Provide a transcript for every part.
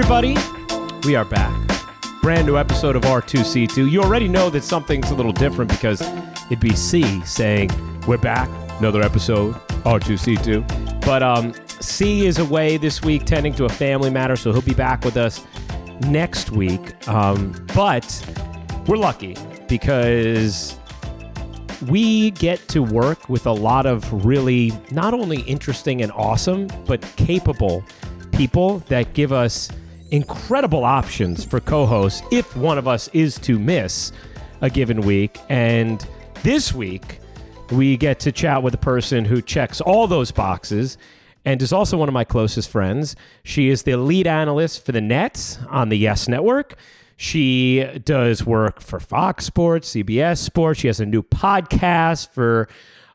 everybody. We are back. Brand new episode of R2C2. You already know that something's a little different because it'd be C saying, We're back. Another episode, R2C2. But um, C is away this week tending to a family matter, so he'll be back with us next week. Um, but we're lucky because we get to work with a lot of really not only interesting and awesome, but capable people that give us incredible options for co hosts if one of us is to miss a given week. And this week, we get to chat with a person who checks all those boxes and is also one of my closest friends. She is the lead analyst for the Nets on the Yes Network. She does work for Fox Sports, CBS Sports. She has a new podcast for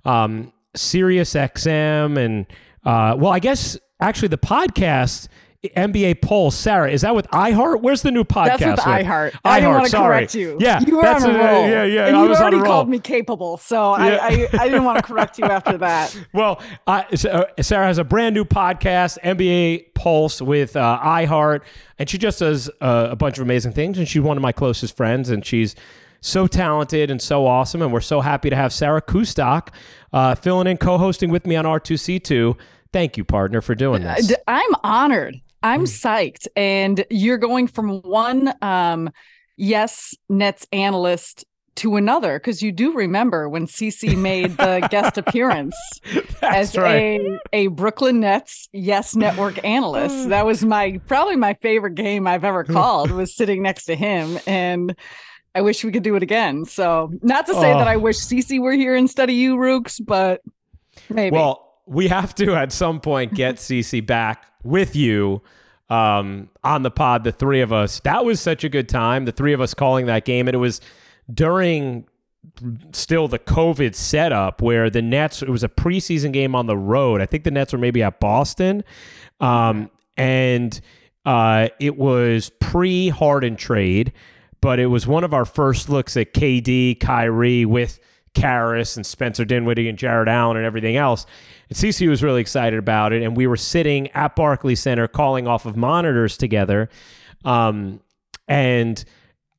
um, Sirius XM. And, uh, well, I guess actually the podcast NBA poll. Sarah, is that with iHeart? Where's the new podcast? That's with, with? iHeart. I didn't want to sorry. correct you. Yeah, you were that's on a a- roll. yeah, yeah, And I you was on a already called me capable, so Yeah. I, I, I didn't want to correct you after that. Well, uh, Sarah has a brand new podcast, NBA Pulse, with uh, iHeart, and she just does uh, a bunch of amazing things. And she's one of my closest friends, and she's so talented and so awesome. And we're so happy to have Sarah Kustok uh, filling in, co-hosting with me on R2C2. Thank you, partner, for doing I- this. I'm honored. I'm Hmm. psyched. And you're going from one um, yes Nets analyst to another because you do remember when CC made the guest appearance as right. a, a Brooklyn Nets Yes Network analyst. That was my probably my favorite game I've ever called was sitting next to him and I wish we could do it again. So not to say Oh. that I wish CC were here instead of you, Rooks, but maybe. Well, we have to at some point get Cece back with you um, on the pod, the three of us. That was such a good time, the three of us calling that game. And it was during still the COVID setup where the Nets, it was a preseason game on the road. I think the Nets were maybe at Boston. Um, and uh, it was pre Harden trade, but it was one of our first looks at KD, Kyrie with Harris and Spencer Dinwiddie and Jarrett Allen and everything else. And CC was really excited about it. And we were sitting at Barclays Center calling off of monitors together. Um, and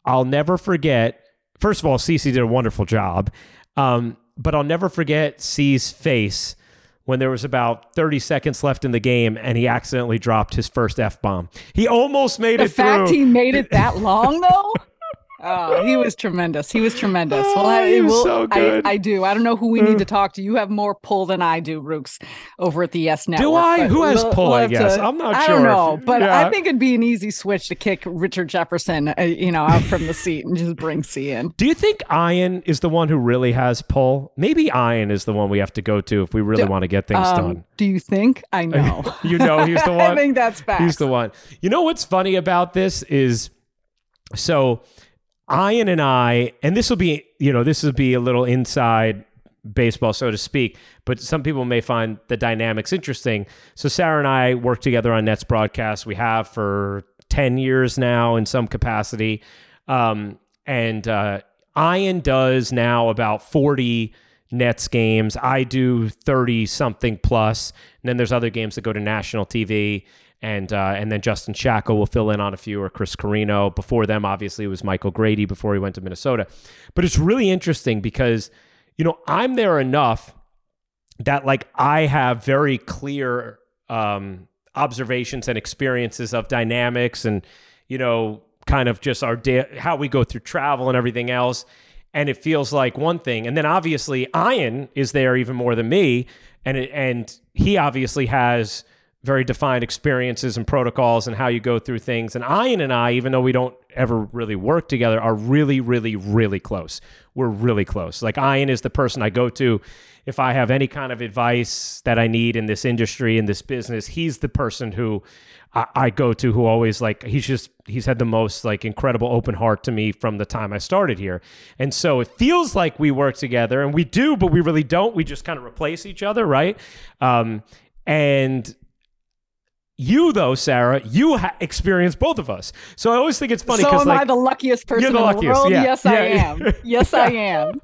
I'll never forget. First of all, Cece did a wonderful job. Um, but I'll never forget C's face when there was about 30 seconds left in the game and he accidentally dropped his first F bomb. He almost made the it fact through. he made it that long though oh he was tremendous he was tremendous well Oh, I, he was well, so good. I, do i don't know who we need to talk to you have more pull than i do rooks over at the yes network Do I? Who has we'll- pull, we'll I guess to, I'm not i sure I don't if- know but yeah. i think it'd be an easy switch to kick richard jefferson uh, you know out from the seat and just bring c in Do you think Ian is the one who really has pull? Maybe Ian is the one we have to go to if we really Do- want to get things Um, done. do you think i know You know he's the one. i think that's fact He's the one. You know what's funny about this is so Ian and I, and this will be, you know, this will be a little inside baseball, so to speak, but some people may find the dynamics interesting. So Sarah and I work together on Nets broadcast. We have for 10 years now in some capacity. Um, and uh, Ian does now about 40 Nets games. I do 30 something plus. And then there's other games that go to national TV. And uh, and then Justin Shackil will fill in on a few, or Chris Carino. Before them, obviously, it was Michael Grady before he went to Minnesota. But it's really interesting because, you know, I'm there enough that like I have very clear um, observations and experiences of dynamics and you know kind of just our da- how we go through travel and everything else and it feels like one thing and then obviously Ian is there even more than me and it, and he obviously has very defined experiences and protocols and how you go through things and Ian and I even though we don't ever really work together are really really really close we're really close like Ian is the person I go to if I have any kind of advice that I need in this industry, in this business, he's the person who I, I go to who always like, he's just, he's had the most like incredible open heart to me from the time I started here. And so it feels like we work together and we do, but we really don't. We just kind of replace each other, right? Um, and you, though, Sarah, you ha- experience both of us. So I always think it's funny so am like, I the luckiest person the in luckiest, the world? yeah. Yes, I am. Yes, I am.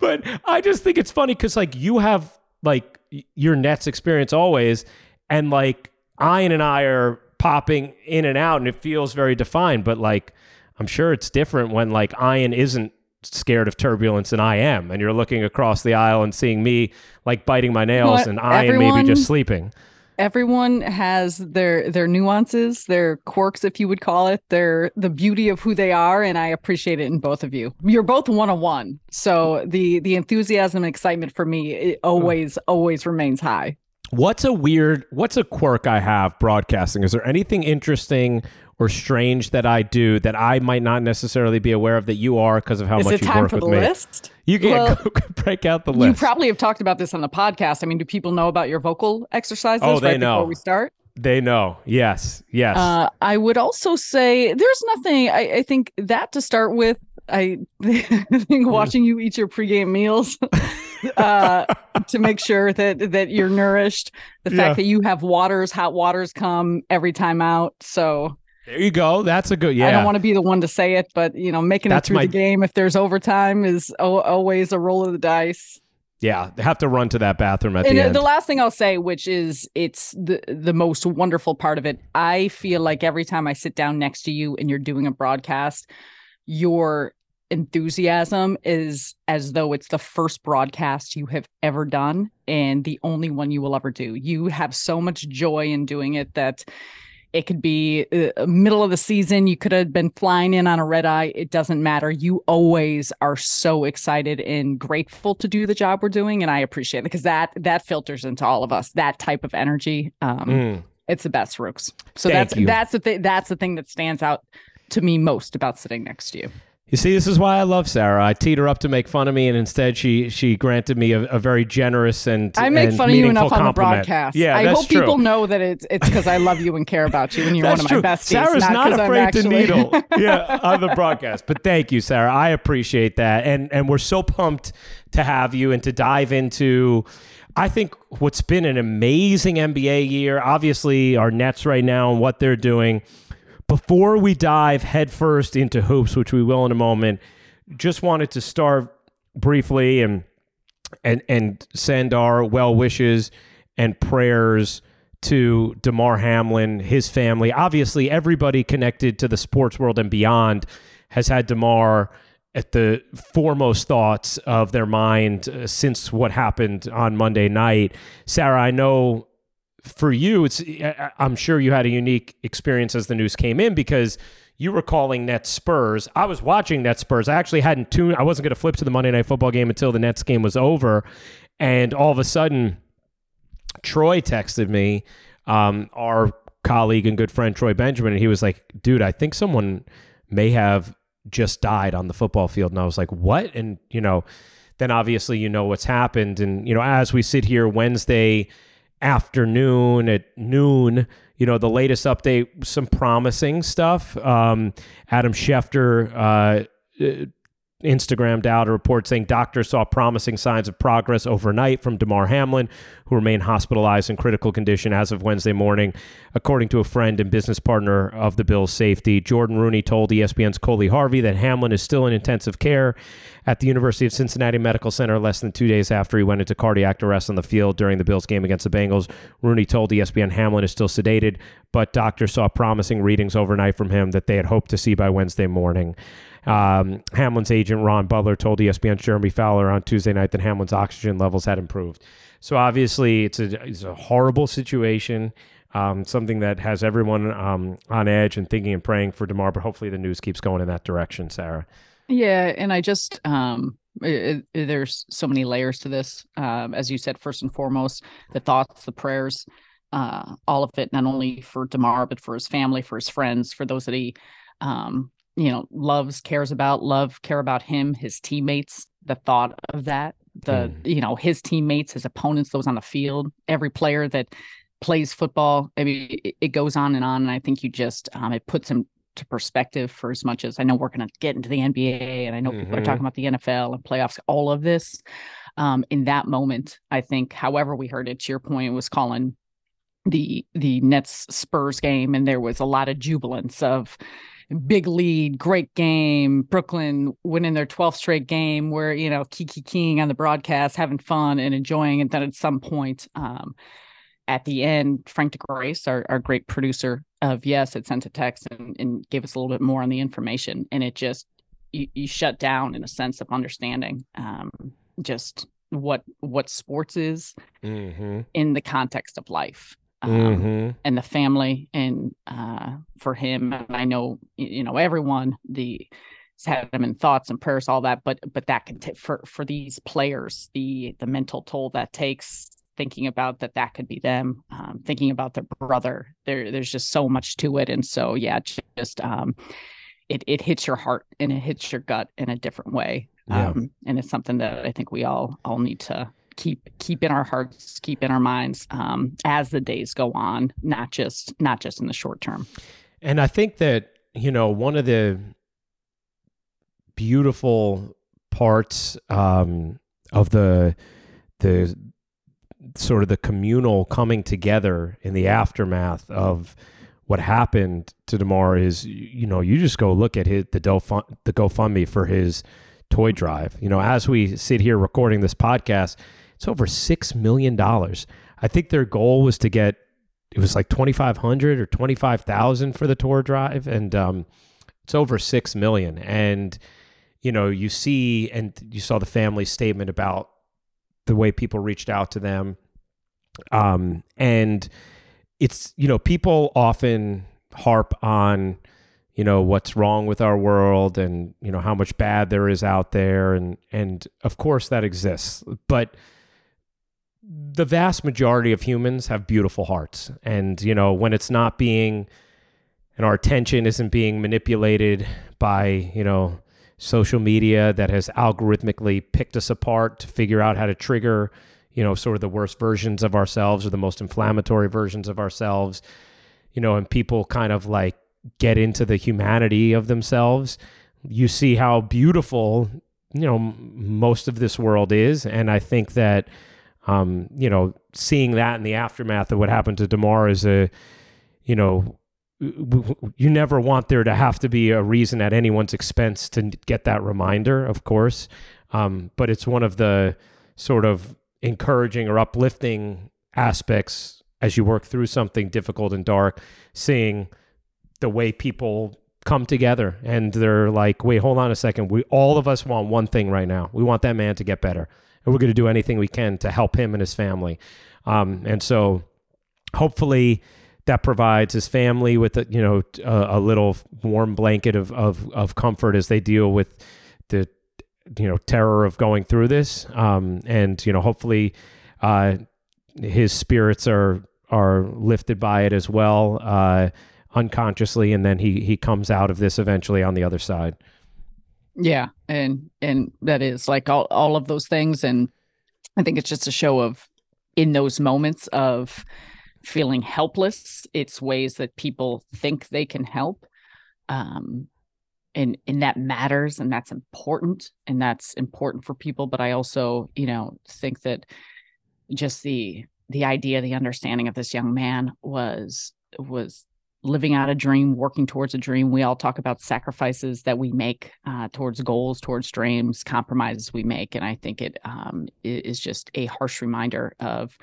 but I just think it's funny because like you have like your Nets experience always, and like Ian and I are popping in and out, and it feels very defined. But like, I'm sure it's different when like Ian isn't scared of turbulence and I am, and you're looking across the aisle and seeing me like biting my nails and Ian Everyone- maybe just sleeping. Everyone has their their nuances their quirks if you would call it their the beauty of who they are and i appreciate it in both of you you're both one-on-one so the the enthusiasm and excitement for me it always always remains high What's a weird, what's a quirk I have broadcasting? Is there anything interesting or strange that I do that I might not necessarily be aware of that you are because of how is much you work with me? list You can Well, break out the list. you probably have talked about this on the podcast i mean do people know about your vocal exercises Oh, they right know. before we start they know. Yes. Yes. Uh, I would also say there's nothing. I, I think that to start with, I think watching you eat your pregame meals uh, to make sure that that you're nourished. The fact Yeah. that you have waters, hot waters come every time out. So there you go. That's a good, yeah. I don't want to be the one to say it, but you know, making That's it through my- the game if there's overtime is always a roll of the dice. yeah. They have to run to that bathroom at and the the, end. the last thing I'll say, which is it's the the most wonderful part of it, I feel like every time I sit down next to you and you're doing a broadcast, your enthusiasm is as though it's the first broadcast you have ever done and the only one you will ever do. You have so much joy in doing it that it could be uh, middle of the season. You could have been flying in on a red eye. It doesn't matter. You always are so excited and grateful to do the job we're doing, and I appreciate it because that that filters into all of us. That type of energy, um, Mm. it's the best, Rooks. So Thank that's you. that's the thing. That's the thing that stands out to me most about sitting next to you. You see, this is why I love Sarah. I teed her up to make fun of me, and instead she she granted me a, a very generous and I make and fun of you enough on the broadcast. Yeah, I hope true. people know that it's it's because I love you and care about you, and you're That's one of true. my besties. Sarah's not, I'm afraid actually- to needle. yeah, on the broadcast. But thank you, Sarah. I appreciate that, and and we're so pumped to have you and to dive into. I think what's been an amazing NBA year. Obviously, our Nets right now and what they're doing. Before we dive headfirst into hoops, which we will in a moment, just wanted to start briefly and and and send our well wishes and prayers to Damar Hamlin, his family. Obviously, everybody connected to the sports world and beyond has had Damar at the foremost thoughts of their mind uh, since what happened on Monday night. Sarah, I know for you, it's I'm sure you had a unique experience as the news came in because you were calling Nets Spurs. I was watching Nets Spurs. I actually hadn't tuned. I wasn't going to flip to the Monday Night Football game until the Nets game was over, and all of a sudden, Troy texted me, um, our colleague and good friend Troy Benjamin, and he was like, "Dude, I think someone may have just died on the football field." And I was like, "What?" And you know, then obviously you know what's happened, and you know, as we sit here Wednesday afternoon at noon. You know, the latest update, some promising stuff. Um, Adam Schefter uh, Instagrammed out a report saying doctors saw promising signs of progress overnight from Damar Hamlin, who remained hospitalized in critical condition as of Wednesday morning, according to a friend and business partner of the Bills' safety. Jordan Rooney told ESPN's Coley Harvey that Hamlin is still in intensive care at the University of Cincinnati Medical Center less than two days after he went into cardiac arrest on the field during the Bills game against the Bengals. Rooney told ESPN Hamlin is still sedated, but doctors saw promising readings overnight from him that they had hoped to see by Wednesday morning. Um, Hamlin's agent Ron Butler told ESPN's Jeremy Fowler on Tuesday night that Hamlin's oxygen levels had improved. So obviously, it's a it's a horrible situation, um, something that has everyone um, on edge and thinking and praying for Damar. But hopefully, the news keeps going in that direction, Sarah. Yeah, and I just um it, it- there's so many layers to this. Um as you said first and foremost, the thoughts, the prayers, uh all of it not only for Damar but for his family, for his friends, for those that he um you know loves, cares about, love, care about him, his teammates, the thought of that, the Mm. you know, his teammates, his opponents, those on the field, every player that plays football. I mean, it, it goes on and on. And I think you just um it puts him to perspective for as much as I know we're going to get into the NBA and I know people are talking about the NFL and playoffs, all of this. Um, in that moment, I think, however we heard it, to your point, it was calling the the Nets Spurs game, and there was a lot of jubilance of big lead, great game, Brooklyn winning their 12th straight game, where you know Kiki King on the broadcast having fun and enjoying, and then at some point, um, at the end, Frank DeGrace, our, our great producer of Yes, had sent a text and, and gave us a little bit more on the information. And it just, you, you shut down in a sense of understanding um, just what what sports is Mm-hmm. in the context of life um, Mm-hmm. and the family and uh, for him and i know you know everyone the has had them in thoughts and prayers all that but but that can t- for for these players the the mental toll that takes thinking about that that could be them um, thinking about their brother there there's just so much to it and so yeah just um it it hits your heart and it hits your gut in a different way Yeah. um and it's something that i think we all all need to keep keep in our hearts keep in our minds um as the days go on not just not just in the short term And I think that, you know, one of the beautiful parts um, of the the sort of the communal coming together in the aftermath of what happened to Damar is you know you just go look at his the the GoFundMe for his toy drive. You know, as we sit here recording this podcast, it's over six million dollars. I think their goal was to get it was like twenty five hundred or twenty five thousand for the tour drive, and um, it's over six million. And you know, you see, and you saw the family statement about the way people reached out to them, um, and it's you know, people often harp on you know what's wrong with our world and you know how much bad there is out there and and of course that exists but the vast majority of humans have beautiful hearts. And you know when it's not being and our attention isn't being manipulated by you know social media that has algorithmically picked us apart to figure out how to trigger you know sort of the worst versions of ourselves or the most inflammatory versions of ourselves you know and people kind of like get into the humanity of themselves you see how beautiful you know most of this world is. And i think that um, you know, seeing that in the aftermath of what happened to Damar is a, you know, you never want there to have to be a reason at anyone's expense to get that reminder, of course. Um, but it's one of the sort of encouraging or uplifting aspects as you work through something difficult and dark, seeing the way people come together and they're like, wait, hold on a second. We all of us want one thing right now. We want that man to get better and we're going to do anything we can to help him and his family. Um, and so, hopefully, that provides his family with a, you know a, a little warm blanket of, of of comfort as they deal with the you know terror of going through this. Um, and you know, hopefully, uh, his spirits are are lifted by it as well, uh, unconsciously, and then he he comes out of this eventually on the other side. Yeah, and and that is like all all of those things, and I think it's just a show of in those moments of feeling helpless. It's ways that people think they can help, um, and and that matters, and that's important, and that's important for people. But I also, you know, think that just the the idea, the understanding of this young man was was living out a dream, working towards a dream. We all talk about sacrifices that we make uh, towards goals, towards dreams, compromises we make, and I think it um, is just a harsh reminder of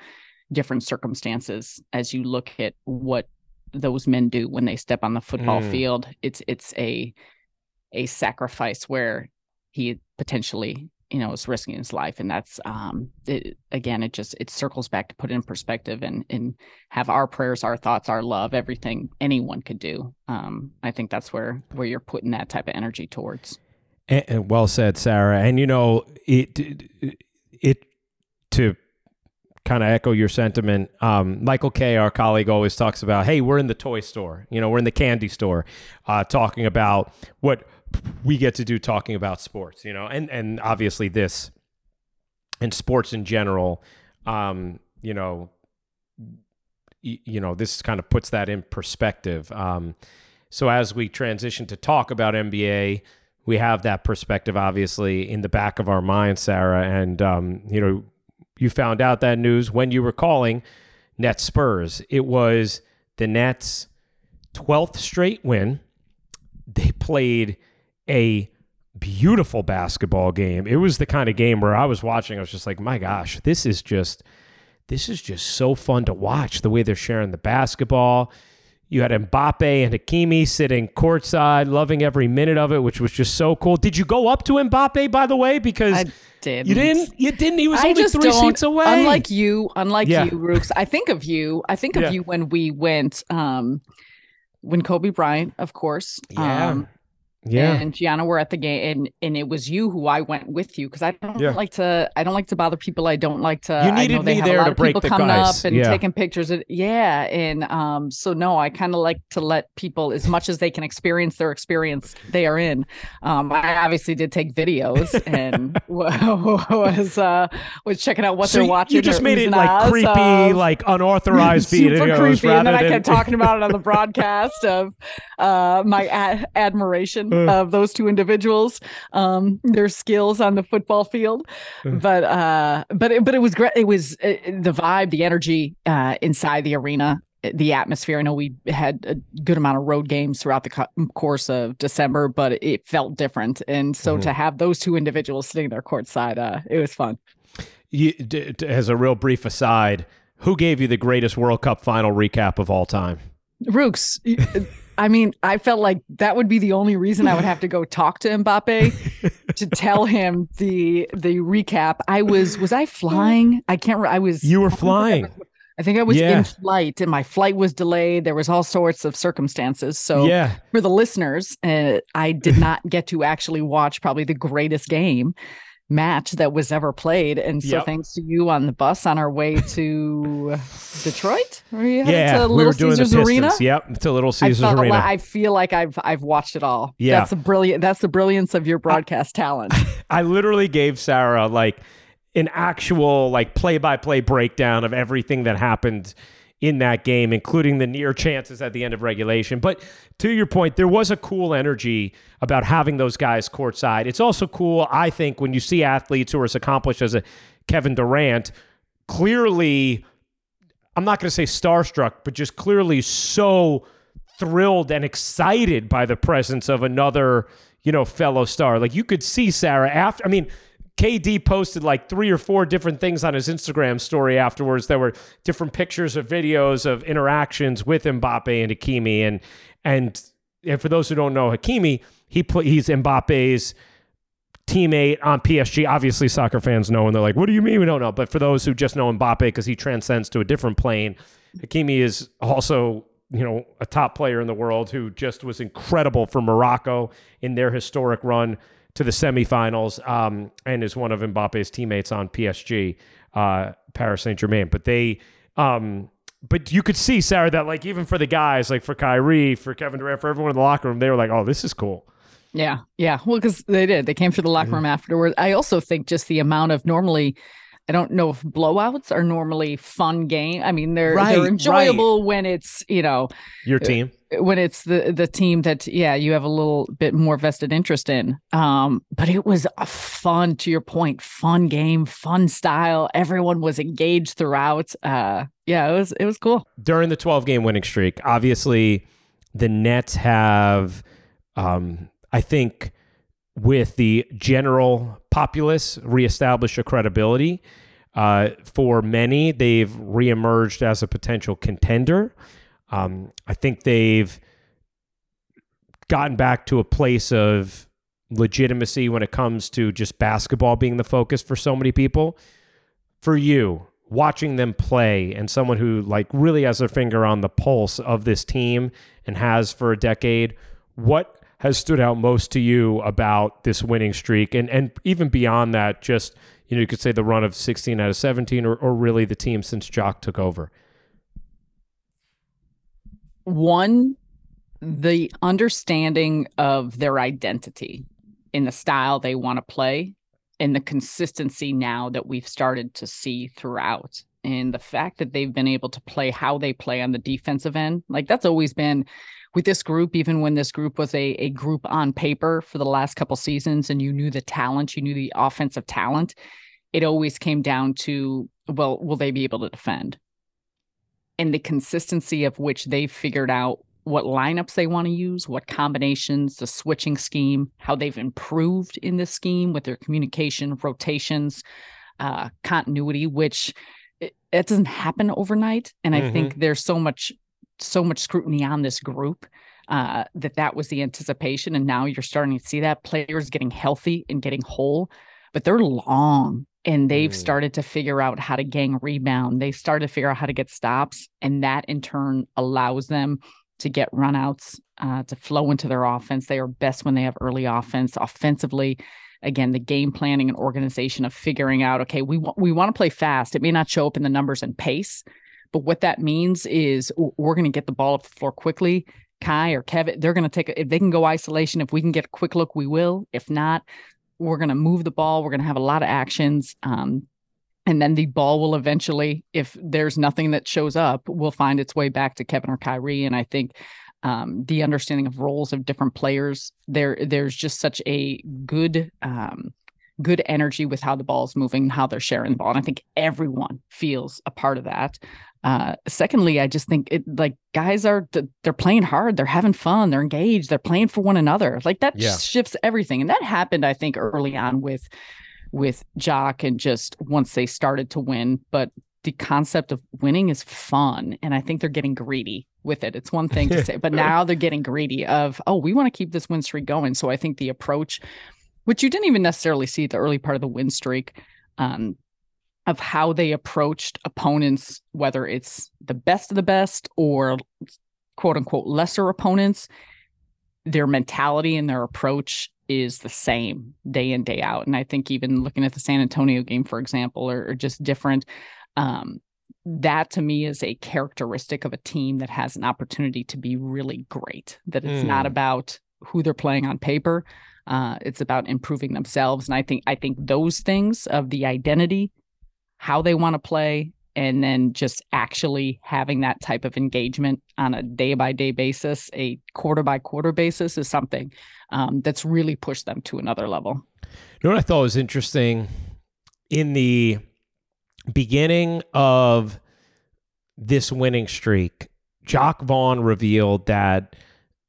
different circumstances as you look at what those men do when they step on the football Mm. field. It's it's a a sacrifice where he potentially you know is risking his life and that's um it, again it just it circles back to put it in perspective and and have our prayers our thoughts our love everything anyone could do um i think that's where where you're putting that type of energy towards And, and well said, Sarah. And you know, it it, it to kind of echo your sentiment. Um, Michael Kay, our colleague, always talks about, "Hey, we're in the toy store. You know, we're in the candy store, uh, talking about what we get to do, talking about sports. You know, and and obviously this and sports in general. Um, you know, you know, this kind of puts that in perspective. Um, so as we transition to talk about NBA, we have that perspective obviously in the back of our minds, Sarah. And um, you know, you found out that news when you were calling Nets Spurs. It was the Nets' twelfth straight win. They played a beautiful basketball game. It was the kind of game where I was watching, I was just like, my gosh, this is just this is just so fun to watch the way they're sharing the basketball. You had Mbappe and Hakimi sitting courtside, loving every minute of it, which was just so cool. Did you go up to Mbappe, by the way? Because I did. you didn't. You didn't. He was I only three seats away. Unlike you, unlike Yeah. you, Rooks. I think of you. I think of Yeah. you when we went, um, when Kobe Bryant, of course. Yeah. Um, yeah, and Gianna were at the game, and and it was you who I went with you because I don't Yeah. like to I don't like to bother people. I don't like to. You I needed me there lot to break people the coming ice. up and Yeah. taking pictures. Of, yeah, and um, so no, I kind of like to let people as much as they can experience their experience they are in. Um, I obviously did take videos and was uh was checking out what so they're watching. you just made it like creepy, of- like unauthorized super videos creepy. And then I than kept talking about it on the broadcast of uh, my admiration Uh. of those two individuals, um, their skills on the football field. Uh. But uh, but it, but it was great. It was uh, the vibe, the energy uh, inside the arena. The atmosphere. I know we had a good amount of road games throughout the co- course of December, but it felt different. And so Mhm. to have those two individuals sitting there courtside, uh, it was fun. You, d- d- as a real brief aside, who gave you the greatest World Cup final recap of all time? Rooks, I mean, I felt like that would be the only reason I would have to go talk to Mbappe to tell him the the recap. I was was I flying? I can't. I was. You were flying. I think I was Yeah. in flight, and my flight was delayed. There was all sorts of circumstances. So yeah, for the listeners, uh, I did not get to actually watch probably the greatest game match that was ever played. And so Yep. thanks to you on the bus on our way to Detroit, were you yeah. to we Little were doing Caesars the. Arena? Yep, to Little I Caesars felt Arena. like- I feel like I've I've watched it all. Yeah. that's the brilliant. That's the brilliance of your broadcast talent. I literally gave Sarah like an actual like play by play breakdown of everything that happened in that game, including the near chances at the end of regulation. But to your point, there was a cool energy about having those guys courtside. It's also cool, I think, when you see athletes who are as accomplished as a Kevin Durant, clearly, I'm not going to say starstruck, but just clearly so thrilled and excited by the presence of another, you know, fellow star. Like you could see Sarah after. I mean, KD posted like three or four different things on his Instagram story afterwards. There were different pictures or videos of interactions with Mbappe and Hakimi, and and and for those who don't know Hakimi, he put he's Mbappe's teammate on PSG. Obviously, soccer fans know, and they're like, "What do you mean we don't know?" But for those who just know Mbappe because he transcends to a different plane, Hakimi is also you know a top player in the world who just was incredible for Morocco in their historic run to the semifinals, um, and is one of Mbappe's teammates on PSG, uh, Paris Saint Germain. But they. Um, but you could see Sarah that like even for the guys like for Kyrie for Kevin Durant for everyone in the locker room they were like oh this is cool Yeah, yeah. Well, because they did. They came to the locker Mm-hmm. room afterward. I also think just the amount of normally, I don't know if blowouts are normally fun game. I mean, they're Right, they're right. enjoyable when it's you know your team when it's the the team that yeah you have a little bit more vested interest in. Um, but it was a fun, to your point, fun game, fun style. Everyone was engaged throughout. Uh, yeah, it was it was cool. during the 12 game winning streak. Obviously, the Nets have, um, I think, with the general populace, reestablished a credibility. Uh, for many, they've reemerged as a potential contender. Um, I think they've gotten back to a place of legitimacy when it comes to just basketball being the focus for so many people. For you, watching them play and someone who like really has their finger on the pulse of this team and has for a decade, what has stood out most to you about this winning streak and and even beyond that, just you know, you could say the run of 16 out of 17 or, or really the team since Jacque took over. One the understanding of their identity in the style they want to play and the consistency now that we've started to see throughout. And the fact that they've been able to play how they play on the defensive end like that's always been with this group even when this group was a, a group on paper for the last couple seasons and you knew the talent you knew the offensive talent it always came down to well will they be able to defend and the consistency of which they've figured out what lineups they want to use, what combinations, the switching scheme, how they've improved in this scheme with their communication, rotations, uh, continuity, which it, it doesn't happen overnight. And I Mhm. think there's so much, so much scrutiny on this group uh, that that was the anticipation. And now you're starting to see that players getting healthy and getting whole, but they're long and they've Mm. started to figure out how to gang rebound. They started to figure out how to get stops. And that in turn allows them to get runouts, uh, to flow into their offense. They are best when they have early offense. Offensively, again, the game planning and organization of figuring out, okay, we want we want to play fast. It may not show up in the numbers and pace, but what that means is we're going to get the ball up the floor quickly. Kai or Kevin, they're going to take a, if they can go isolation. If we can get a quick look, we will. If not, we're going to move the ball. We're going to have a lot of actions. Um, and then the ball will eventually, if there's nothing that shows up, will find its way back to Kevin or Kyrie. And I think um, the understanding of roles of different players, there there's just such a good um, good energy with how the ball is moving, how they're sharing the ball. And I think everyone feels a part of that. Uh, secondly, I just think it like guys are they're playing hard, they're having fun, they're engaged, they're playing for one another. Like that Yeah. shifts everything, and that happened, I think, early on with with Jacque and just once they started to win. But the concept of winning is fun, and I think they're getting greedy with it. It's one thing to say, but now they're getting greedy of oh, we want to keep this win streak going. So I think the approach, which you didn't even necessarily see at the early part of the win streak. Um, of how they approached opponents, whether it's the best of the best or quote unquote lesser opponents, their mentality and their approach is the same day in, day out. And I think even looking at the San Antonio game, for example, or, or just different, um, that to me is a characteristic of a team that has an opportunity to be really great, that it's not Mm. about who they're playing on paper. Uh, it's about improving themselves. And I think I think those things of the identity, how they want to play, and then just actually having that type of engagement on a day by day basis, a quarter by quarter basis, is something um, that's really pushed them to another level. You know what I thought was interesting in the beginning of this winning streak, Jacque Vaughn revealed that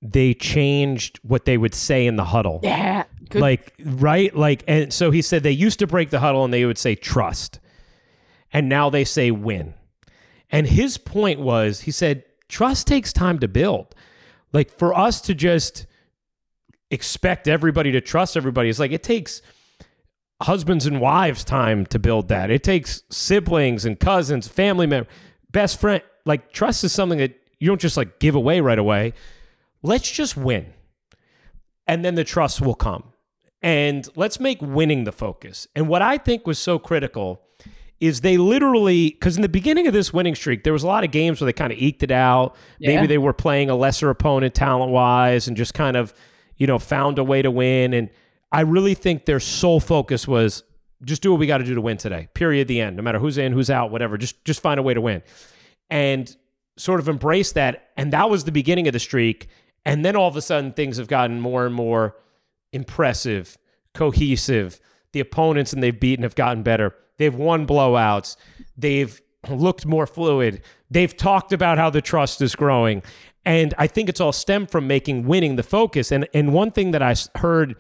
they changed what they would say in the huddle. Yeah, good. Like, right? Like, and so he said they used to break the huddle and they would say trust. And now they say win. And his point was he said, trust takes time to build. Like, for us to just expect everybody to trust everybody, it's like it takes husbands and wives time to build that. It takes siblings and cousins, family members, best friend. Like, trust is something that you don't just like give away right away. Let's just win and then the trust will come. And let's make winning the focus. And what I think was so critical is they literally, because in the beginning of this winning streak, there was a lot of games where they kind of eked it out. Yeah. Maybe they were playing a lesser opponent talent wise and just kind of, you know, found a way to win. And I really think their sole focus was just do what we got to do to win today. Period. The end. No matter who's in, who's out, whatever. Just just find a way to win. And sort of embrace that. And that was the beginning of the streak. And then all of a sudden, things have gotten more and more impressive, cohesive. The opponents and they've beaten have gotten better. They've won blowouts. They've looked more fluid. They've talked about how the trust is growing. And I think it's all stemmed from making winning the focus. And and one thing that I heard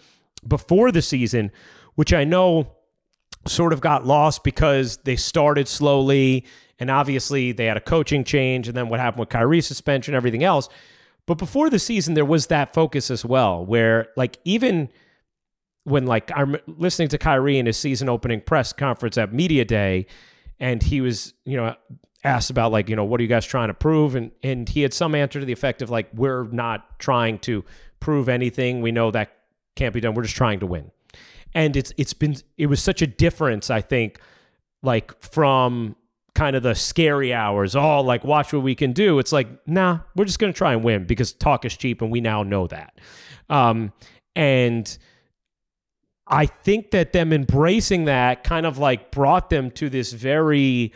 before the season, which I know sort of got lost because they started slowly and obviously they had a coaching change and then what happened with Kyrie suspension, everything else. But before the season, there was that focus as well, where like even when like I'm listening to Kyrie in his season opening press conference at media day, and he was you know asked about like you know what are you guys trying to prove, and and he had some answer to the effect of like we're not trying to prove anything. We know that can't be done. We're just trying to win, and it's it's been it was such a difference I think like from kind of the scary hours, all like watch what we can do. It's like, nah, we're just gonna try and win because talk is cheap and we now know that. Um, and I think that them embracing that kind of like brought them to this very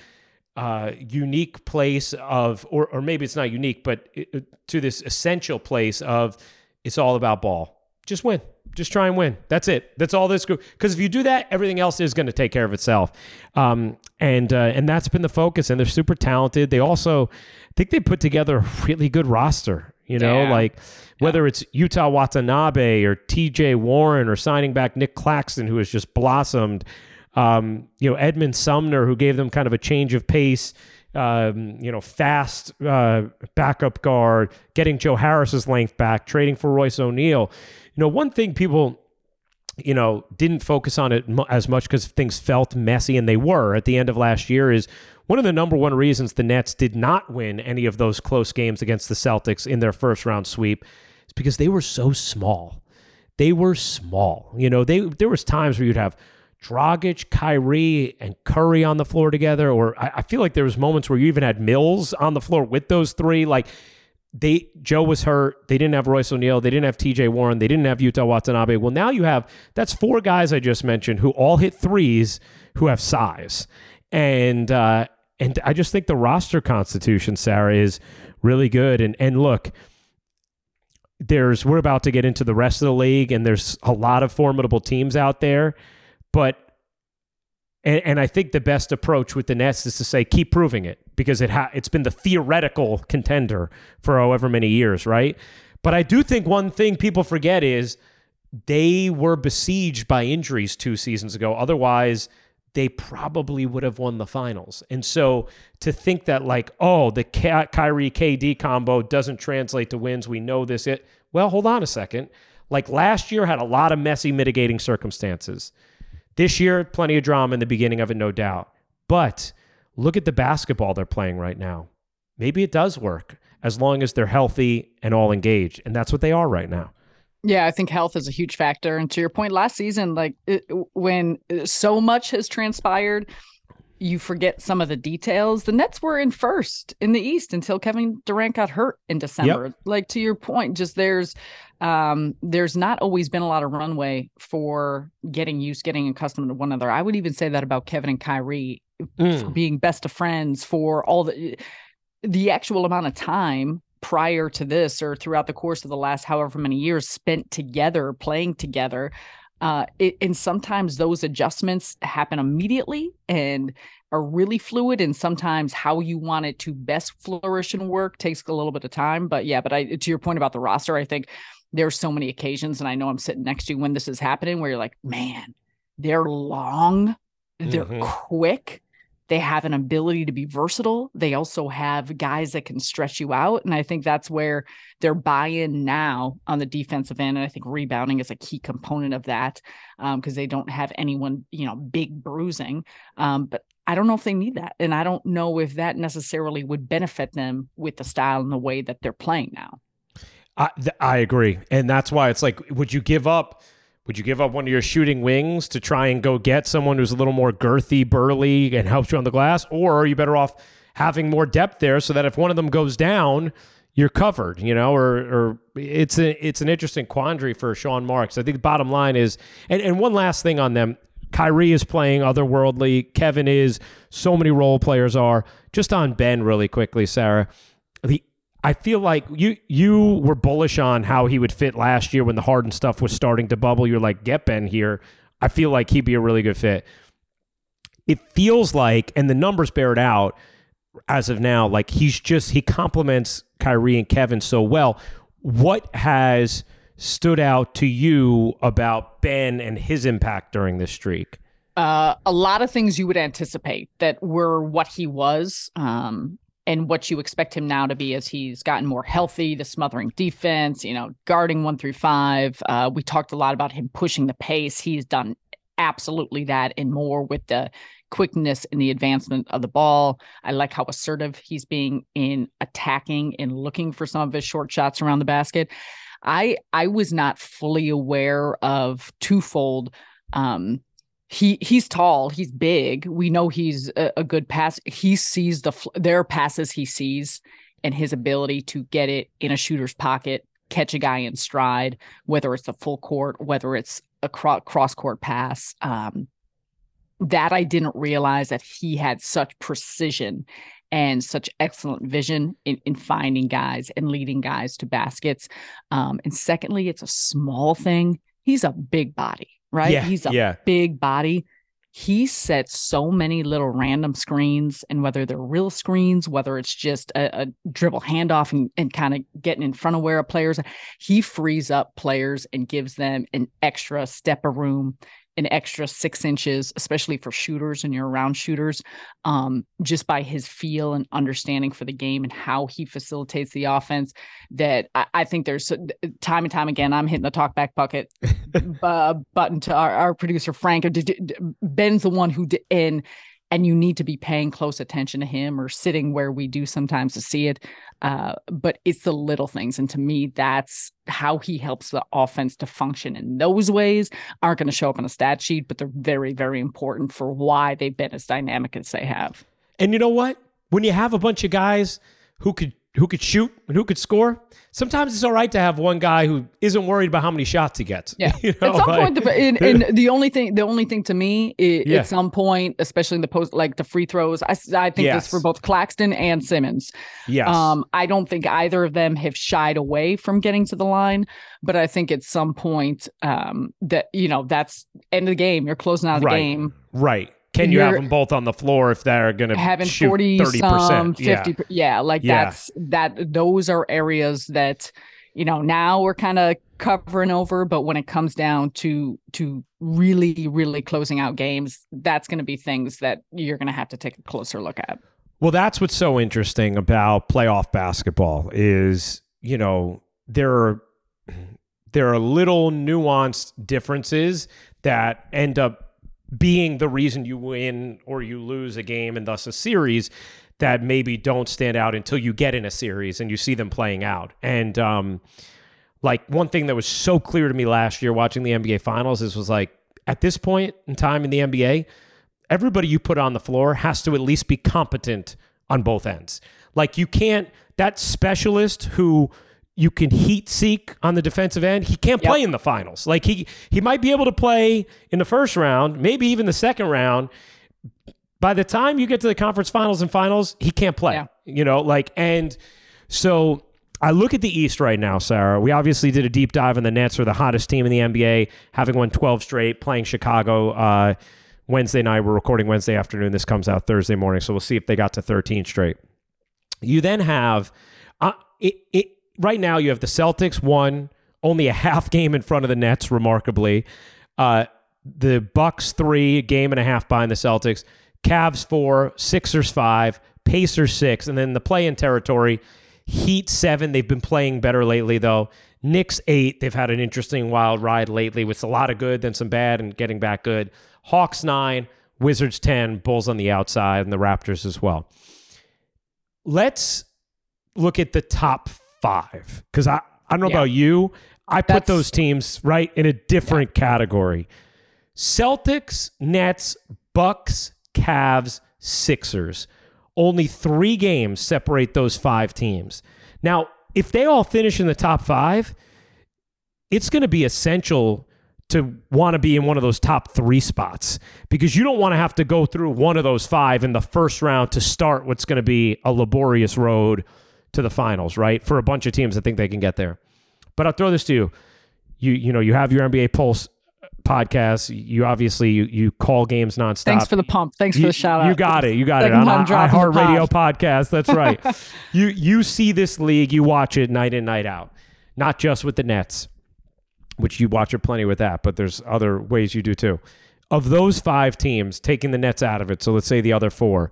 uh, unique place of, or, or maybe it's not unique, but it- to this essential place of it's all about ball. Just win. Just try and win. That's it. That's all this group. Because if you do that, everything else is going to take care of itself. Um, and uh, and that's been the focus. And they're super talented. They also I think they put together a really good roster. You know, Yeah. like whether it's Yuta Watanabe or T.J. Warren or signing back Nic Claxton, who has just blossomed. Um, you know, Edmond Sumner, who gave them kind of a change of pace. Um, you know, fast uh, backup guard, getting Joe Harris's length back, trading for Royce O'Neale. You know, one thing people you know, didn't focus on it as much because things felt messy, and they were at the end of last year. Is one of the number one reasons the Nets did not win any of those close games against the Celtics in their first round sweep is because they were so small. They were small. You know, they there was times where you'd have Dragic, Kyrie, and Curry on the floor together, or I, I feel like there was moments where you even had Mills on the floor with those three. Like they Joe was hurt. They didn't have Royce O'Neale. They didn't have T.J. Warren. They didn't have Yuta Watanabe. Well, now you have that's four guys I just mentioned who all hit threes who have size, and uh, and I just think the roster constitution, Sarah, is really good. And and look, there's we're about to get into the rest of the league, and there's a lot of formidable teams out there, but and, and, I think the best approach with the Nets is to say keep proving it because it ha- it's been the theoretical contender for however many years, right? But I do think one thing people forget is they were besieged by injuries two seasons ago. Otherwise, they probably would have won the finals. And so to think that like, oh, the Ky- Kyrie KD combo doesn't translate to wins, we know this. It well, hold on a second. Like last year had a lot of messy mitigating circumstances. This year, plenty of drama in the beginning of it, no doubt. But look at the basketball they're playing right now. Maybe it does work as long as they're healthy and all engaged. And that's what they are right now. Yeah, I think health is a huge factor. And to your point, last season, like it, when so much has transpired, you forget some of the details. The Nets were in first in the East until Kevin Durant got hurt in December. Yep. Like to your point, just there's um there's not always been a lot of runway for getting used, getting accustomed to one another. I would even say that about Kevin and Kyrie mm. being best of friends for all the the actual amount of time prior to this or throughout the course of the last however many years spent together playing together uh, it, and sometimes those adjustments happen immediately and are really fluid. And sometimes how you want it to best flourish and work takes a little bit of time. But yeah, but I to your point about the roster, I think there's so many occasions, and I know I'm sitting next to you when this is happening, where you're like, man, they're long, they're mm-hmm. quick, they have an ability to be versatile. They also have guys that can stretch you out. And I think that's where they're buy-in now on the defensive end. And I think rebounding is a key component of that because um, they don't have anyone, you know, big bruising. Um, but I don't know if they need that. And I don't know if that necessarily would benefit them with the style and the way that they're playing now. I, I agree. And that's why it's like, would you give up – would you give up one of your shooting wings to try and go get someone who's a little more girthy, burly, and helps you on the glass? Or are you better off having more depth there so that if one of them goes down, you're covered, you know, or or it's a it's an interesting quandary for Sean Marks. I think the bottom line is, and, and one last thing on them, Kyrie is playing otherworldly. Kevin is. So many role players are. Just on Ben, really quickly, Sarah. I feel like you you were bullish on how he would fit last year when the Harden stuff was starting to bubble. You're like, get Ben here. I feel like he'd be a really good fit. It feels like, and the numbers bear it out as of now, like he's just he complements Kyrie and Kevin so well. What has stood out to you about Ben and his impact during this streak? Uh, a lot of things you would anticipate that were what he was. Um, and what you expect him now to be as he's gotten more healthy, the smothering defense, you know, guarding one through five. Uh, we talked a lot about him pushing the pace. He's done absolutely that and more with the quickness and the advancement of the ball. I like how assertive he's being in attacking and looking for some of his short shots around the basket. I I was not fully aware of twofold um, he he's tall, he's big. We know he's a, a good pass. He sees the there are passes he sees and his ability to get it in a shooter's pocket, catch a guy in stride, whether it's a full court, whether it's a cro- cross court pass. Um, that I didn't realize that he had such precision and such excellent vision in, in finding guys and leading guys to baskets. Um, and secondly, it's a small thing. He's a big body right? Yeah, He's a yeah. big body. He sets so many little random screens, and whether they're real screens, whether it's just a, a dribble handoff and, and kind of getting in front of where a player's, he frees up players and gives them an extra step of room an extra six inches, especially for shooters and your round shooters, um, just by his feel and understanding for the game and how he facilitates the offense. That I, I think there's time and time again, I'm hitting the talkback bucket uh, button to our, our producer Frank. Ben's the one who did, and and you need to be paying close attention to him or sitting where we do sometimes to see it. Uh, but it's the little things. And to me, that's how he helps the offense to function in those ways. Aren't going to show up on a stat sheet, but they're very, very important for why they've been as dynamic as they have. And you know what? When you have a bunch of guys who could who could shoot and who could score. Sometimes it's all right to have one guy who isn't worried about how many shots he gets. Yeah. You know, at some like, point, the, the only thing, the only thing to me, is, yeah. at some point, especially in the post, like the free throws, I, I think yes. this for both Claxton and Simmons. Yes. Um, I don't think either of them have shied away from getting to the line, but I think at some point, um, that you know, that's end of the game. You're closing out the right. game. Right. Can you have them both on the floor if they're going to be having shoot 40 30%? Some, 50 yeah. yeah like yeah. that's that those are areas that you know now we're kind of covering over but when it comes down to to really really closing out games that's going to be things that you're going to have to take a closer look at well that's what's so interesting about playoff basketball is you know there are there are little nuanced differences that end up being the reason you win or you lose a game and thus a series that maybe don't stand out until you get in a series and you see them playing out. And um, like one thing that was so clear to me last year watching the NBA finals is was like at this point in time in the NBA, everybody you put on the floor has to at least be competent on both ends. Like you can't that specialist who you can heat seek on the defensive end. He can't play in the finals. Like he he might be able to play in the first round, maybe even the second round. By the time you get to the conference finals and finals, he can't play. Yeah. You know, like and so I look at the East right now, Sarah. We obviously did a deep dive on the Nets, are the hottest team in the NBA, having won 12 straight, playing Chicago uh, Wednesday night. We're recording Wednesday afternoon. This comes out Thursday morning, so we'll see if they got to 13 straight. You then have uh, it, it right now you have the Celtics one, only a half game in front of the Nets, remarkably. Uh, the Bucks three, game and a half behind the Celtics. Cavs four, Sixers five, Pacers six, and then the play-in territory. Heat seven. They've been playing better lately though. Knicks eight. They've had an interesting wild ride lately with a lot of good, then some bad, and getting back good. Hawks nine, Wizards ten, Bulls on the outside, and the Raptors as well. Let's look at the top five because I, I don't know yeah. about you. I That's, put those teams right in a different yeah. category. Celtics, Nets, Bucks, Cavs, Sixers. Only three games separate those five teams. Now, if they all finish in the top five, it's going to be essential to want to be in one of those top three spots because you don't want to have to go through one of those five in the first round to start what's going to be a laborious road to the finals, right? For a bunch of teams that think they can get there. But I'll throw this to you. You you know, you have your NBA Pulse podcast. You obviously you, you call games nonstop. Thanks for the pump. Thanks you, for the shout out. You got it. You got it. I'm on iHeartRadio podcast. That's right. you you see this league, you watch it night in, night out. Not just with the Nets, which you watch it plenty with that, but there's other ways you do too. Of those five teams, taking the Nets out of it, so let's say the other four,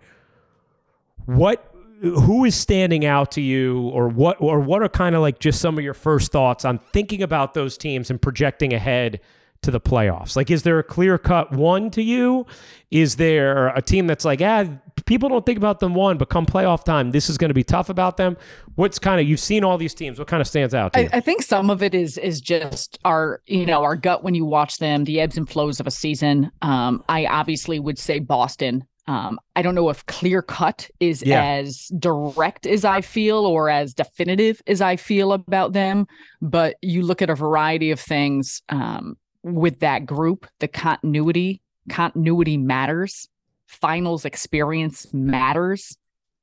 what who is standing out to you or what or what are kind of like just some of your first thoughts on thinking about those teams and projecting ahead to the playoffs? Like is there a clear cut one to you? Is there a team that's like ah people don't think about them one but come playoff time this is going to be tough about them? What's kind of you've seen all these teams what kind of stands out I, I, think some of it is is just our you know our gut when you watch them the ebbs and flows of a season. Um i obviously would say boston um, I don't know if clear cut is yeah. as direct as I feel or as definitive as I feel about them, but you look at a variety of things um, with that group, the continuity, continuity matters, finals experience matters,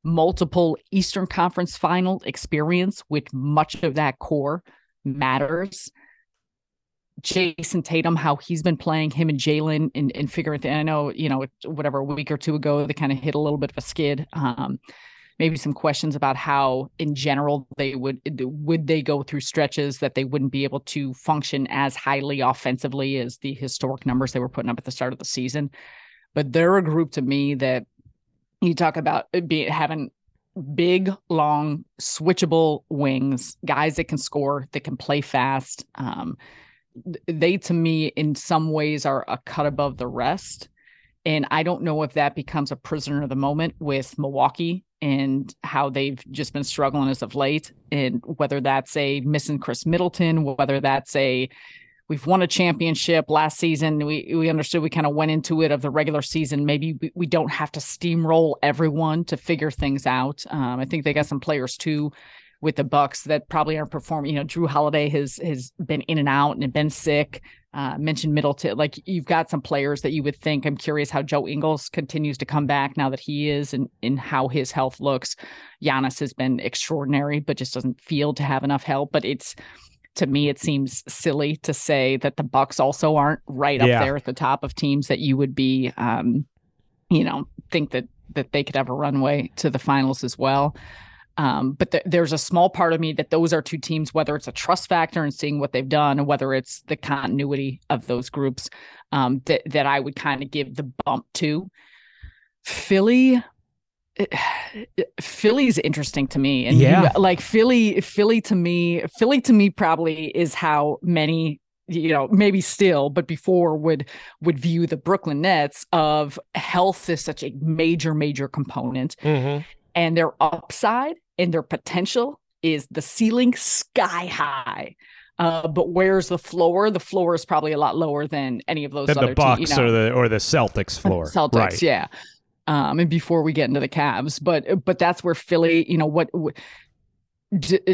multiple Eastern Conference final experience with much of that core matters. Jayson Tatum, how he's been playing him and Jalen and, and figuring. I know, you know, whatever a week or two ago, they kind of hit a little bit of a skid. Um, maybe some questions about how in general they would would they go through stretches that they wouldn't be able to function as highly offensively as the historic numbers they were putting up at the start of the season. But they're a group to me that you talk about being having big, long, switchable wings, guys that can score, that can play fast. Um, they to me in some ways are a cut above the rest. And i don't know if that becomes a prisoner of the moment with milwaukee and how they've just been struggling as of late and whether that's a missing khris middleton whether that's a we've won a championship last season we we understood we kind of went into it of the regular season maybe we, we don't have to steamroll everyone to figure things out. Um, i think they got some players too with the Bucks that probably aren't performing. You know, Jrue Holiday has has been in and out and been sick. Uh, mentioned Middleton, like you've got some players that you would think. I'm curious how Joe Ingles continues to come back now that he is, and in how his health looks. Giannis has been extraordinary, but just doesn't feel to have enough help. But it's to me, it seems silly to say that the Bucks also aren't right up there at the top of teams that you would be, um, you know, think that that they could have a runway to the finals as well. Um, but th- there's a small part of me that those are two teams, whether it's a trust factor and seeing what they've done, or whether it's the continuity of those groups, um, that that I would kind of give the bump to. Philly, Philly's interesting to me, and yeah, you, like Philly, Philly to me, Philly to me probably is how many you know maybe still but before would would view the brooklyn nets of health is such a major major component mm-hmm. And their upside and their potential is the ceiling sky high. Uh, but where's the floor? The floor is probably a lot lower than any of those than other the Bucks teams, you know. or the or the Celtics floor. Celtics, right. yeah. Um, and before we get into the Cavs, but but that's where Philly, you know, what, what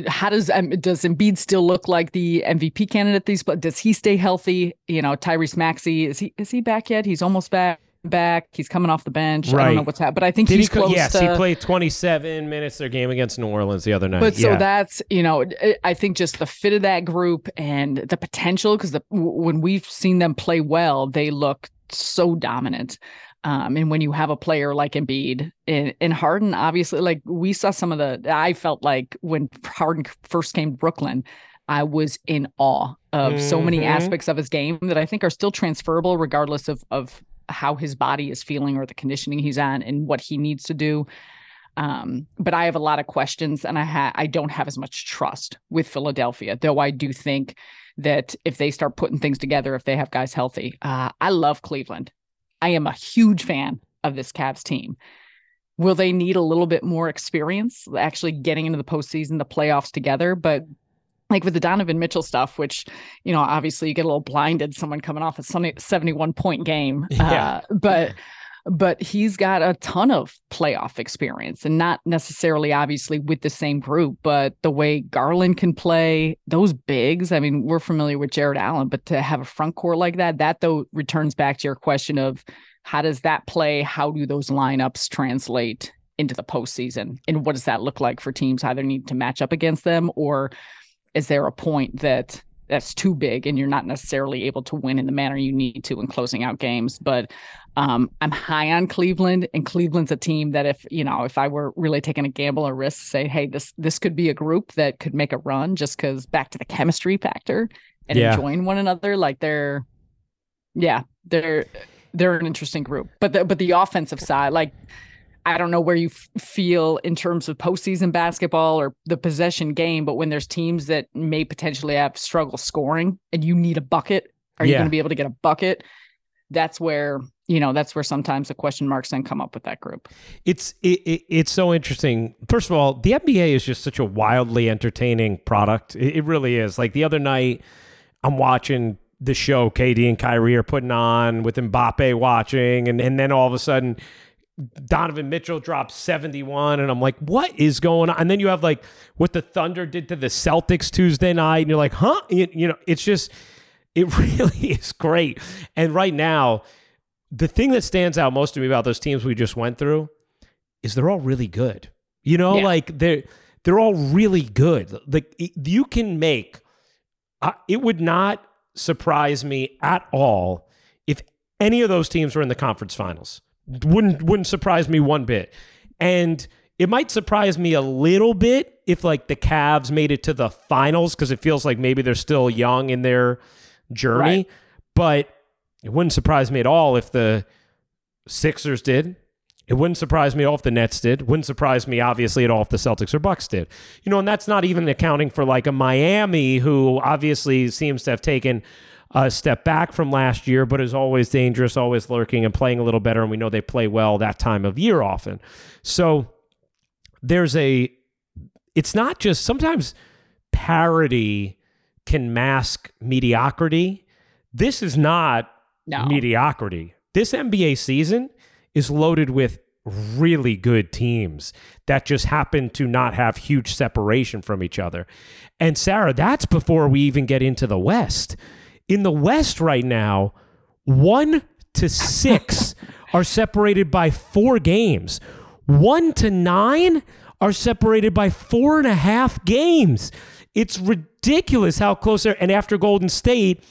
how does um, does Embiid still look like the MVP candidate? These, but does he stay healthy? You know, Tyrese Maxey is he is he back yet? He's almost back back. He's coming off the bench. Right. I don't know what's happening, but I think Did he's he, close. Yes, to, he played 27 minutes their game against New Orleans the other night. But yeah. so that's you know, I think just the fit of that group and the potential because when we've seen them play well, they look so dominant. Um, and when you have a player like Embiid and, and Harden, obviously, like we saw some of the, I felt like when Harden first came to Brooklyn, I was in awe of mm-hmm. so many mm-hmm. aspects of his game that I think are still transferable, regardless of of how his body is feeling or the conditioning he's on and what he needs to do. Um, but I have a lot of questions and I ha- I don't have as much trust with Philadelphia, though I do think that if they start putting things together, if they have guys healthy, uh, I love Cleveland. I am a huge fan of this Cavs team. Will they need a little bit more experience actually getting into the postseason, the playoffs together? But like with the Donovan Mitchell stuff, which, you know, obviously you get a little blinded, someone coming off a 71 point game. Yeah. Uh, but, but he's got a ton of playoff experience and not necessarily obviously with the same group, but the way Garland can play those bigs. I mean, we're familiar with Jarrett Allen, but to have a front court like that, that though returns back to your question of how does that play? How do those lineups translate into the postseason? And what does that look like for teams either need to match up against them or is there a point that that's too big and you're not necessarily able to win in the manner you need to in closing out games but um, i'm high on cleveland and cleveland's a team that if you know if i were really taking a gamble or risk say hey this this could be a group that could make a run just because back to the chemistry factor and yeah. enjoying one another like they're yeah they're they're an interesting group but the, but the offensive side like I don't know where you f- feel in terms of postseason basketball or the possession game, but when there's teams that may potentially have struggle scoring and you need a bucket, are yeah. you going to be able to get a bucket? That's where you know that's where sometimes the question marks then come up with that group. It's it, it, it's so interesting. First of all, the NBA is just such a wildly entertaining product. It, it really is. Like the other night, I'm watching the show KD and Kyrie are putting on with Mbappe watching, and and then all of a sudden Donovan Mitchell drops 71 and I'm like what is going on? And then you have like what the Thunder did to the Celtics Tuesday night and you're like huh? You, you know it's just it really is great. And right now the thing that stands out most to me about those teams we just went through is they're all really good. You know yeah. like they're they're all really good. Like you can make uh, it would not surprise me at all if any of those teams were in the conference finals wouldn't wouldn't surprise me one bit. And it might surprise me a little bit if like the Cavs made it to the finals because it feels like maybe they're still young in their journey. Right. But it wouldn't surprise me at all if the Sixers did. It wouldn't surprise me at all if the Nets did. Wouldn't surprise me, obviously, at all if the Celtics or Bucks did. You know, and that's not even accounting for like a Miami who obviously seems to have taken a step back from last year, but is always dangerous, always lurking and playing a little better. And we know they play well that time of year often. So there's a, it's not just sometimes parody can mask mediocrity. This is not no. mediocrity. This NBA season is loaded with really good teams that just happen to not have huge separation from each other. And Sarah, that's before we even get into the West. In the West right now, one to six are separated by four games. One to nine are separated by four and a half games. It's ridiculous how close they're. And after Golden State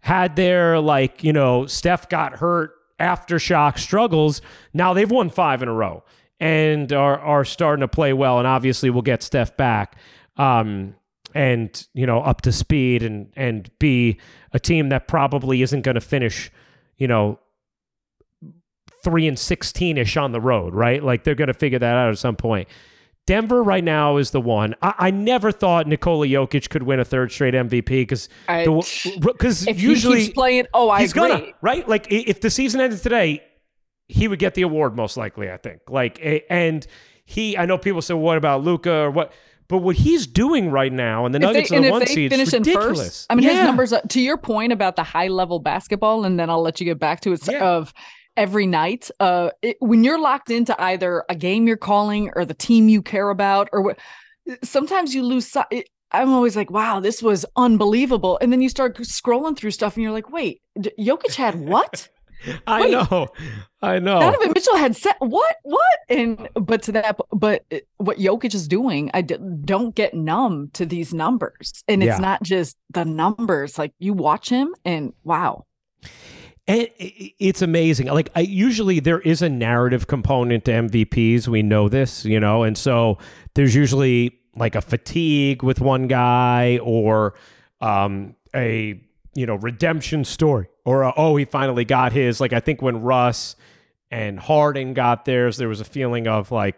had their, like, you know, Steph got hurt aftershock struggles, now they've won five in a row and are, are starting to play well. And obviously, we'll get Steph back. Um, and you know up to speed and and be a team that probably isn't going to finish you know three and sixteen ish on the road, right? Like they're going to figure that out at some point. Denver right now is the one. I, I, never thought Nikola Jokic could win a third straight MVP because because usually he's playing. Oh, I he's agree. Gonna, right? Like if the season ended today, he would get the award most likely. I think. Like and he. I know people say, "What about Luka or what. But what he's doing right now, and the Nuggets they, are the one seed, finish in first. I mean, yeah. his numbers. Uh, to your point about the high level basketball, and then I'll let you get back to it. Yeah. Of every night, uh, it, when you're locked into either a game you're calling or the team you care about, or what, sometimes you lose. It, I'm always like, wow, this was unbelievable, and then you start scrolling through stuff, and you're like, wait, Jokic had what? I Wait, know, I know. Donovan Mitchell had said what, what, and but to that, but what Jokic is doing, I d- don't get numb to these numbers, and it's yeah. not just the numbers. Like you watch him, and wow. And it's amazing. Like I usually there is a narrative component to MVPs. We know this, you know, and so there's usually like a fatigue with one guy or um, a you know redemption story. Or a, oh he finally got his like i think when russ and harden got theirs there was a feeling of like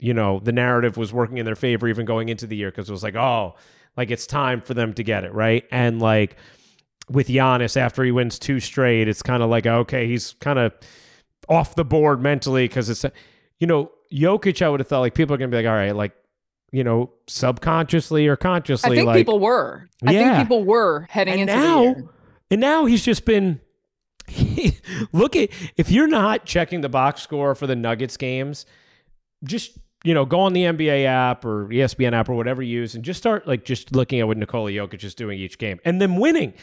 you know the narrative was working in their favor even going into the year because it was like oh like it's time for them to get it right? And like with Giannis after he wins two straight it's kind of like okay he's kind of off the board mentally because it's you know Jokic I would have thought like people are gonna be like all right like you know, subconsciously or consciously. I think like, people were. I yeah. think people were heading and into now, And now he's just been. look at if you're not checking the box score for the Nuggets games, just you know, go on the NBA app or ESPN app or whatever you use, and just start like just looking at what Nikola Jokic is doing each game, and then winning.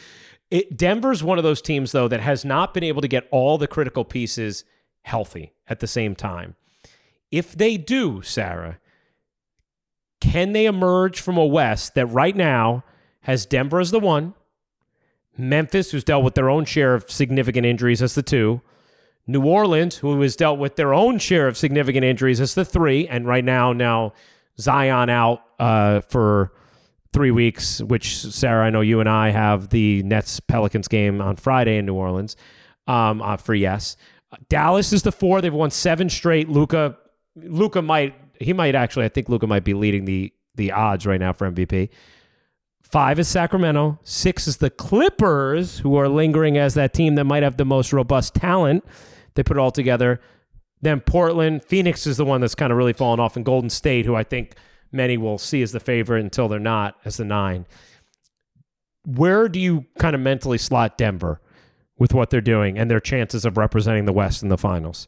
It, Denver's one of those teams though that has not been able to get all the critical pieces healthy at the same time. If they do, Sarah, can they emerge from a West that right now has Denver as the one, Memphis, who's dealt with their own share of significant injuries, as the two, New Orleans, who has dealt with their own share of significant injuries, as the three, and right now, now Zion out uh, for three weeks, which Sarah, I know you and I have the Nets Pelicans game on Friday in New Orleans um, uh, for yes. Dallas is the four. They've won seven straight. Luka, Luka might he might actually. I think Luka might be leading the the odds right now for MVP. Five is Sacramento. Six is the Clippers, who are lingering as that team that might have the most robust talent. They put it all together. Then Portland, Phoenix is the one that's kind of really fallen off, and Golden State, who I think many will see as the favorite until they're not as the nine. Where do you kind of mentally slot Denver with what they're doing and their chances of representing the West in the finals?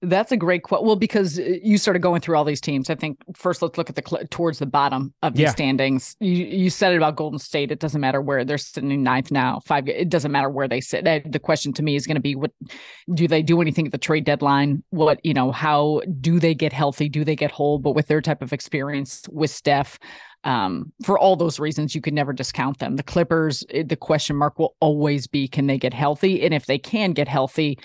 That's a great quote. Well, because uh, you started going through all these teams. I think first let's look at the cl- towards the bottom of the yeah. standings. You you said it about Golden State. It doesn't matter where they're sitting ninth now. Five. It doesn't matter where they sit. The question to me is going to be what do they do anything at the trade deadline? What you know? How do they get healthy? Do they get whole? But with their type of experience with Steph, um, for all those reasons, you could never discount them. The Clippers, the question mark will always be: Can they get healthy? And if they can get healthy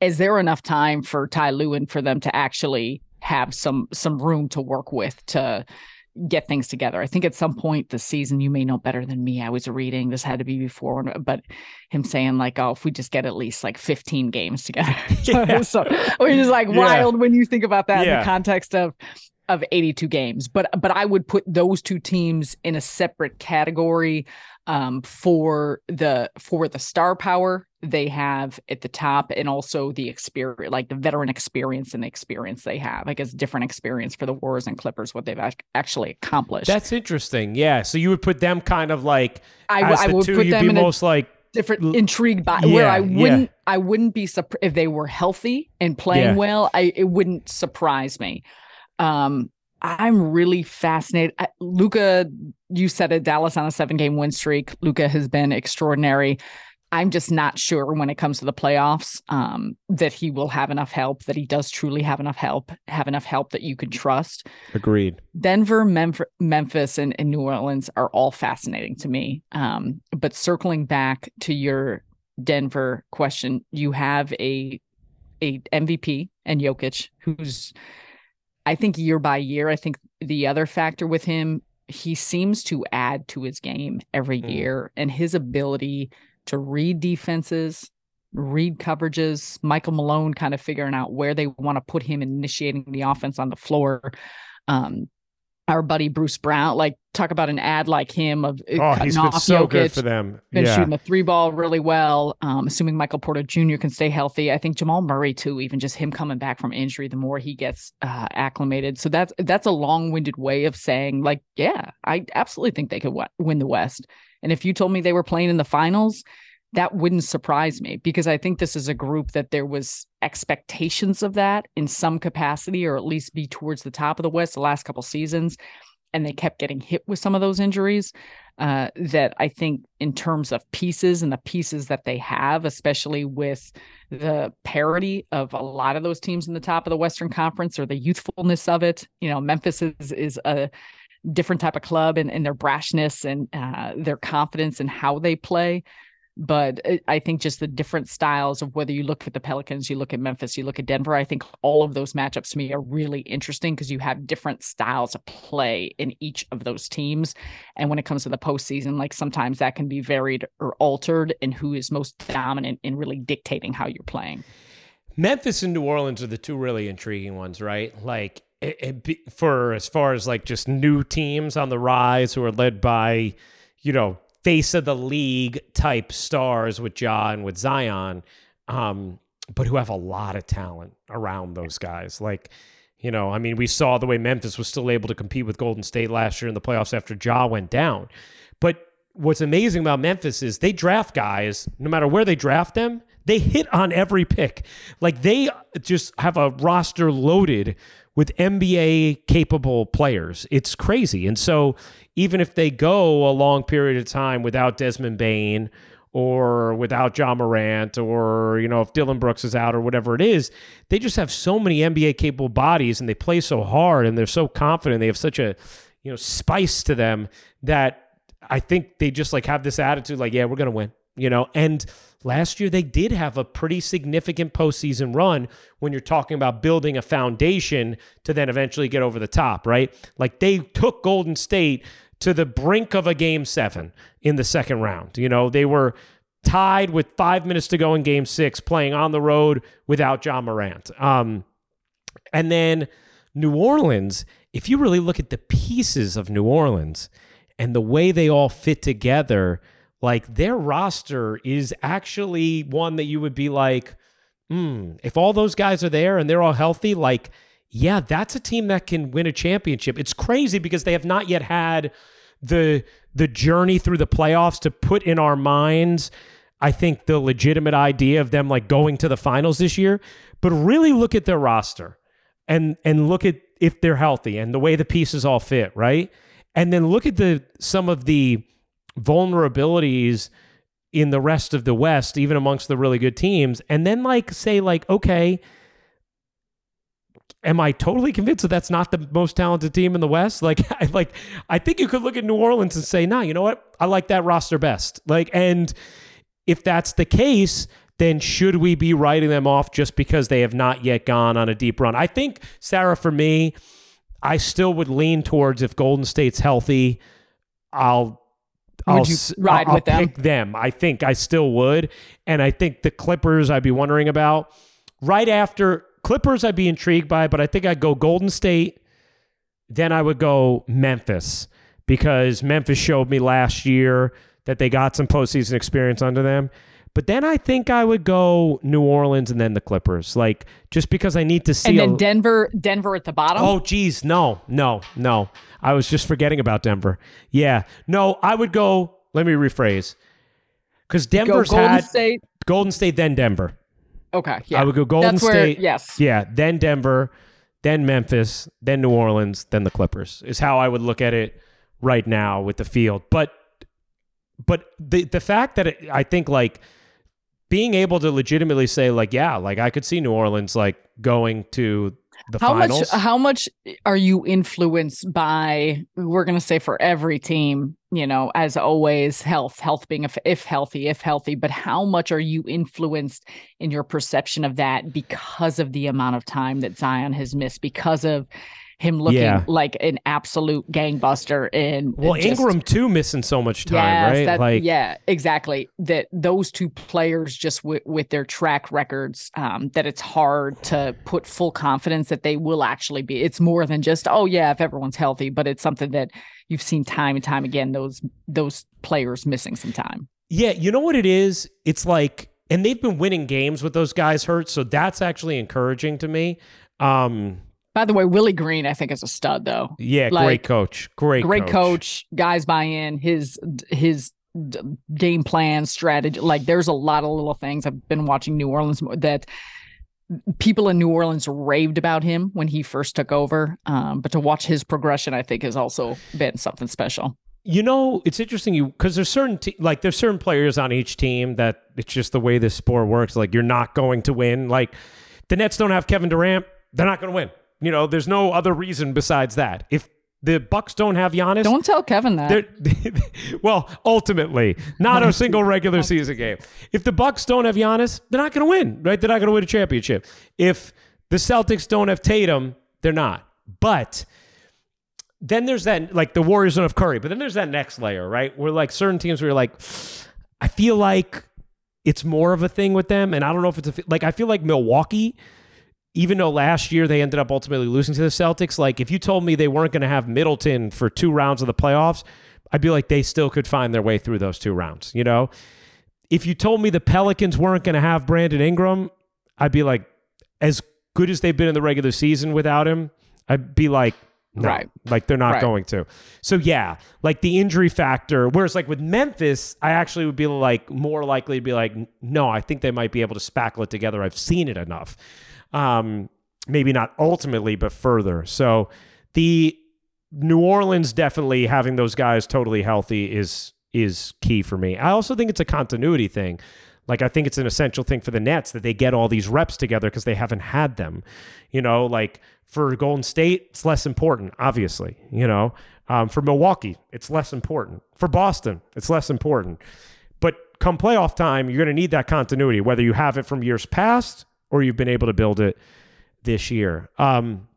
is there enough time for Ty Lue for them to actually have some some room to work with to get things together. I think at some point this season, you may know better than me. I was reading this had to be before, but him saying like, "Oh, if we just get at least like 15 games together," yeah. so which is like yeah. wild when you think about that yeah. in the context of of 82 games. But but I would put those two teams in a separate category um, for the for the star power they have at the top and also the experience like the veteran experience and the experience they have i guess different experience for the warriors and clippers what they've actually accomplished that's interesting yeah so you would put them kind of like i, I would two, put them in most like different intrigued by yeah, where i wouldn't yeah. i wouldn't be surprised if they were healthy and playing yeah. well i it wouldn't surprise me um I'm really fascinated. Luka, you said it, Dallas on a seven game win streak. Luka has been extraordinary. I'm just not sure when it comes to the playoffs um, that he will have enough help, that he does truly have enough help, have enough help that you can trust. Agreed. Denver, Memphis, and, and New Orleans are all fascinating to me. Um, but circling back to your Denver question, you have a a MVP and Jokic, who's I think year by year, I think the other factor with him, he seems to add to his game every mm. year and his ability to read defenses, read coverages, Michael Malone kind of figuring out where they want to put him initiating the offense on the floor. Um, our buddy Bruce Brown, like talk about an ad like him of uh, oh, he's been so Jokic, good for them. Been yeah. shooting the three ball really well. Um, assuming Michael Porter Jr. can stay healthy, I think Jamal Murray too. Even just him coming back from injury, the more he gets uh, acclimated. So that's that's a long winded way of saying like, yeah, I absolutely think they could w- win the West. And if you told me they were playing in the finals, that wouldn't surprise me because I think this is a group that there was expectations of that in some capacity, or at least be towards the top of the West the last couple seasons, and they kept getting hit with some of those injuries. Uh, that I think, in terms of pieces and the pieces that they have, especially with the parity of a lot of those teams in the top of the Western Conference or the youthfulness of it, you know, Memphis is is a different type of club and, and their brashness and uh, their confidence and how they play but uh, I think just the different styles of whether you look at the Pelicans, you look at Memphis, you look at Denver, I think all of those matchups to me are really interesting because you have different styles of play in each of those teams. And when it comes to the postseason, like sometimes that can be varied or altered in who is most dominant in really dictating how you're playing. Memphis and New Orleans are the two really intriguing ones, right? Like it, it be, for as far as like just new teams on the rise who are led by, you know, face of the league type stars with Ja and with Zion, um, but who have a lot of talent around those guys. Like, you know, I mean, we saw the way Memphis was still able to compete with Golden State last year in the playoffs after Ja went down. But what's amazing about Memphis is they draft guys, no matter where they draft them, they hit on every pick. Like they just have a roster loaded with NBA capable players. It's crazy. And so even if they go a long period of time without Desmond Bane or without Ja Morant or you know if Dillon Brooks is out or whatever it is, they just have so many NBA capable bodies and they play so hard and they're so confident. They have such a you know spice to them that I think they just like have this attitude like yeah we're gonna win you know and last year they did have a pretty significant postseason run when you're talking about building a foundation to then eventually get over the top right like they took Golden State to the brink of a game seven in the second round. You know, they were tied with five minutes to go in game six, playing on the road without Ja Morant. Um, and then New Orleans, if you really look at the pieces of New Orleans and the way they all fit together, like their roster is actually one that you would be like, hmm, if all those guys are there and they're all healthy, like, yeah, that's a team that can win a championship. It's crazy because they have not yet had the the journey through the playoffs to put in our minds I think the legitimate idea of them like going to the finals this year, but really look at their roster and and look at if they're healthy and the way the pieces all fit, right? And then look at the some of the vulnerabilities in the rest of the West, even amongst the really good teams, and then like say like okay, am I totally convinced that that's not the most talented team in the West? Like, I, like I think you could look at New Orleans and say, "Nah, you know what? I like that roster best." Like, and if that's the case, then should we be writing them off just because they have not yet gone on a deep run? I think, Sarah, for me, I still would lean towards if Golden State's healthy, I'll Would I'll, you ride I'll with them? pick them. I think I still would. And I think the Clippers I'd be wondering about. Right after Clippers I'd be intrigued by, but I think I'd go Golden State, then I would go Memphis because Memphis showed me last year that they got some postseason experience under them. But then I think I would go New Orleans and then the Clippers. Like just because I need to see And a- then Denver, Denver at the bottom. Oh, geez. No, no, no. I was just forgetting about Denver. Yeah. No, I would go. Let me rephrase. Because go Denver's Golden had State. Golden State, then Denver. Okay, yeah. I would go Golden That's where, State. yes. Yeah. Then Denver, then Memphis, then New Orleans, then the Clippers is how I would look at it right now with the field. But, but the the fact that it, I think like being able to legitimately say like yeah like I could see New Orleans like going to the How finals. much? How much are you influenced by? We're going to say for every team, you know, as always, health, health being if, if healthy, if healthy. But how much are you influenced in your perception of that because of the amount of time that Zion has missed, because of him looking Yeah. like an absolute gangbuster in Well, just- Ingram too missing so much time, Yes, right? that- like, yeah, exactly. That those two players, just with, with their track records, um, that it's hard to put full confidence that they will actually be. It's more than just, oh yeah, if everyone's healthy, but it's something that you've seen time and time again. Those those players missing some time. yeah, you know what it is? It's like, and they've been winning games with those guys hurt, so that's actually encouraging to me. Um, By the way, Willie Green, I think, is a stud though. yeah, Like, great coach, great, Great coach. guys buy in. His his d- game plan strategy. Like there's a lot of little things. I've been watching New Orleans that people in New Orleans raved about him when he first took over. Um, but to watch his progression, I think, has also been something special. You know, it's interesting you because there's certain te- like there's certain players on each team that it's just the way this sport works. Like you're not going to win. Like the Nets don't have Kevin Durant, they're not going to win. You know, there's no other reason besides that. If the Bucks don't have Giannis, Don't tell Kevin that. Well, ultimately, not a single regular season game. If the Bucks don't have Giannis, they're not going to win, right? They're not going to win a championship. If the Celtics don't have Tatum, they're not. But then there's that, like the Warriors don't have Curry, but then there's that next layer, right? Where like certain teams where you're like, I feel like it's more of a thing with them, and I don't know if it's a like I feel like Milwaukee even though last year they ended up ultimately losing to the Celtics, like if you told me they weren't going to have Middleton for two rounds of the playoffs, I'd be like, they still could find their way through those two rounds. You know, if you told me the Pelicans weren't going to have Brandon Ingram, I'd be like, as good as they've been in the regular season without him, I'd be like, no, Right. like they're not Right. going to. So yeah, like the injury factor. Whereas like with Memphis, I actually would be like more likely to be like, no, I think they might be able to spackle it together. I've seen it enough. Um, maybe not ultimately, but further. So the New Orleans definitely having those guys totally healthy is is key for me. I also think it's a continuity thing. Like I think it's an essential thing for the Nets that they get all these reps together because they haven't had them. You know, like for Golden State, it's less important, obviously. You know, um, for Milwaukee, it's less important. For Boston, it's less important. But come playoff time, you're going to need that continuity, whether you have it from years past or you've been able to build it this year. Um,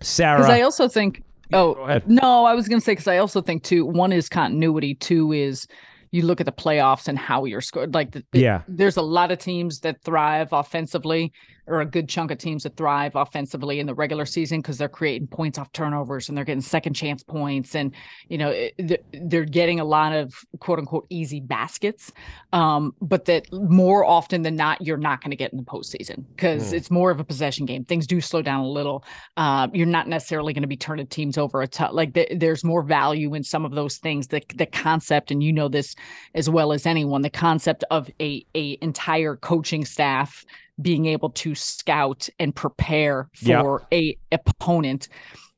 Sarah, Because I also think, oh, no, I was going to say, because I also think, too, one is continuity, two is you look at the playoffs and how you're scored. Like, the, Yeah. there's a lot of teams that thrive offensively, or a good chunk of teams that thrive offensively in the regular season because they're creating points off turnovers and they're getting second chance points. And, you know, they're getting a lot of quote unquote easy baskets. Um, but that more often than not, you're not going to get in the postseason because Hmm. it's more of a possession game. Things do slow down a little. Uh, you're not necessarily going to be turning teams over a ton. Like th- there's more value in some of those things. The the concept, and you know this as well as anyone, the concept of a a entire coaching staff being able to scout and prepare for a opponent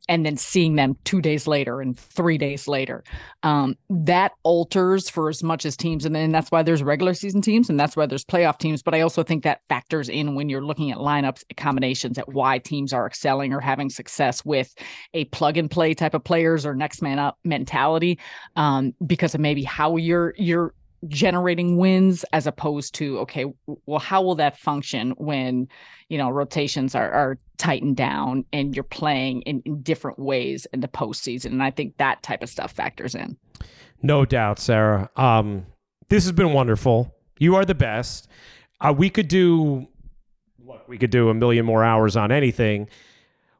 and then seeing them two days later and three days later. Um, that alters for as much as teams and then that's why there's regular season teams and that's why there's playoff teams but i also think that factors in when you're looking at lineups combinations at why teams are excelling or having success with a plug and play type of players or next man up mentality um, because of maybe how you're you're generating wins as opposed to okay well how will that function when you know rotations are, are tightened down and you're playing in, in different ways in the postseason? And i think that type of stuff factors in. No doubt sarah. Um, this has been wonderful. You are the best. Uh, we could do look we could do a million more hours on anything.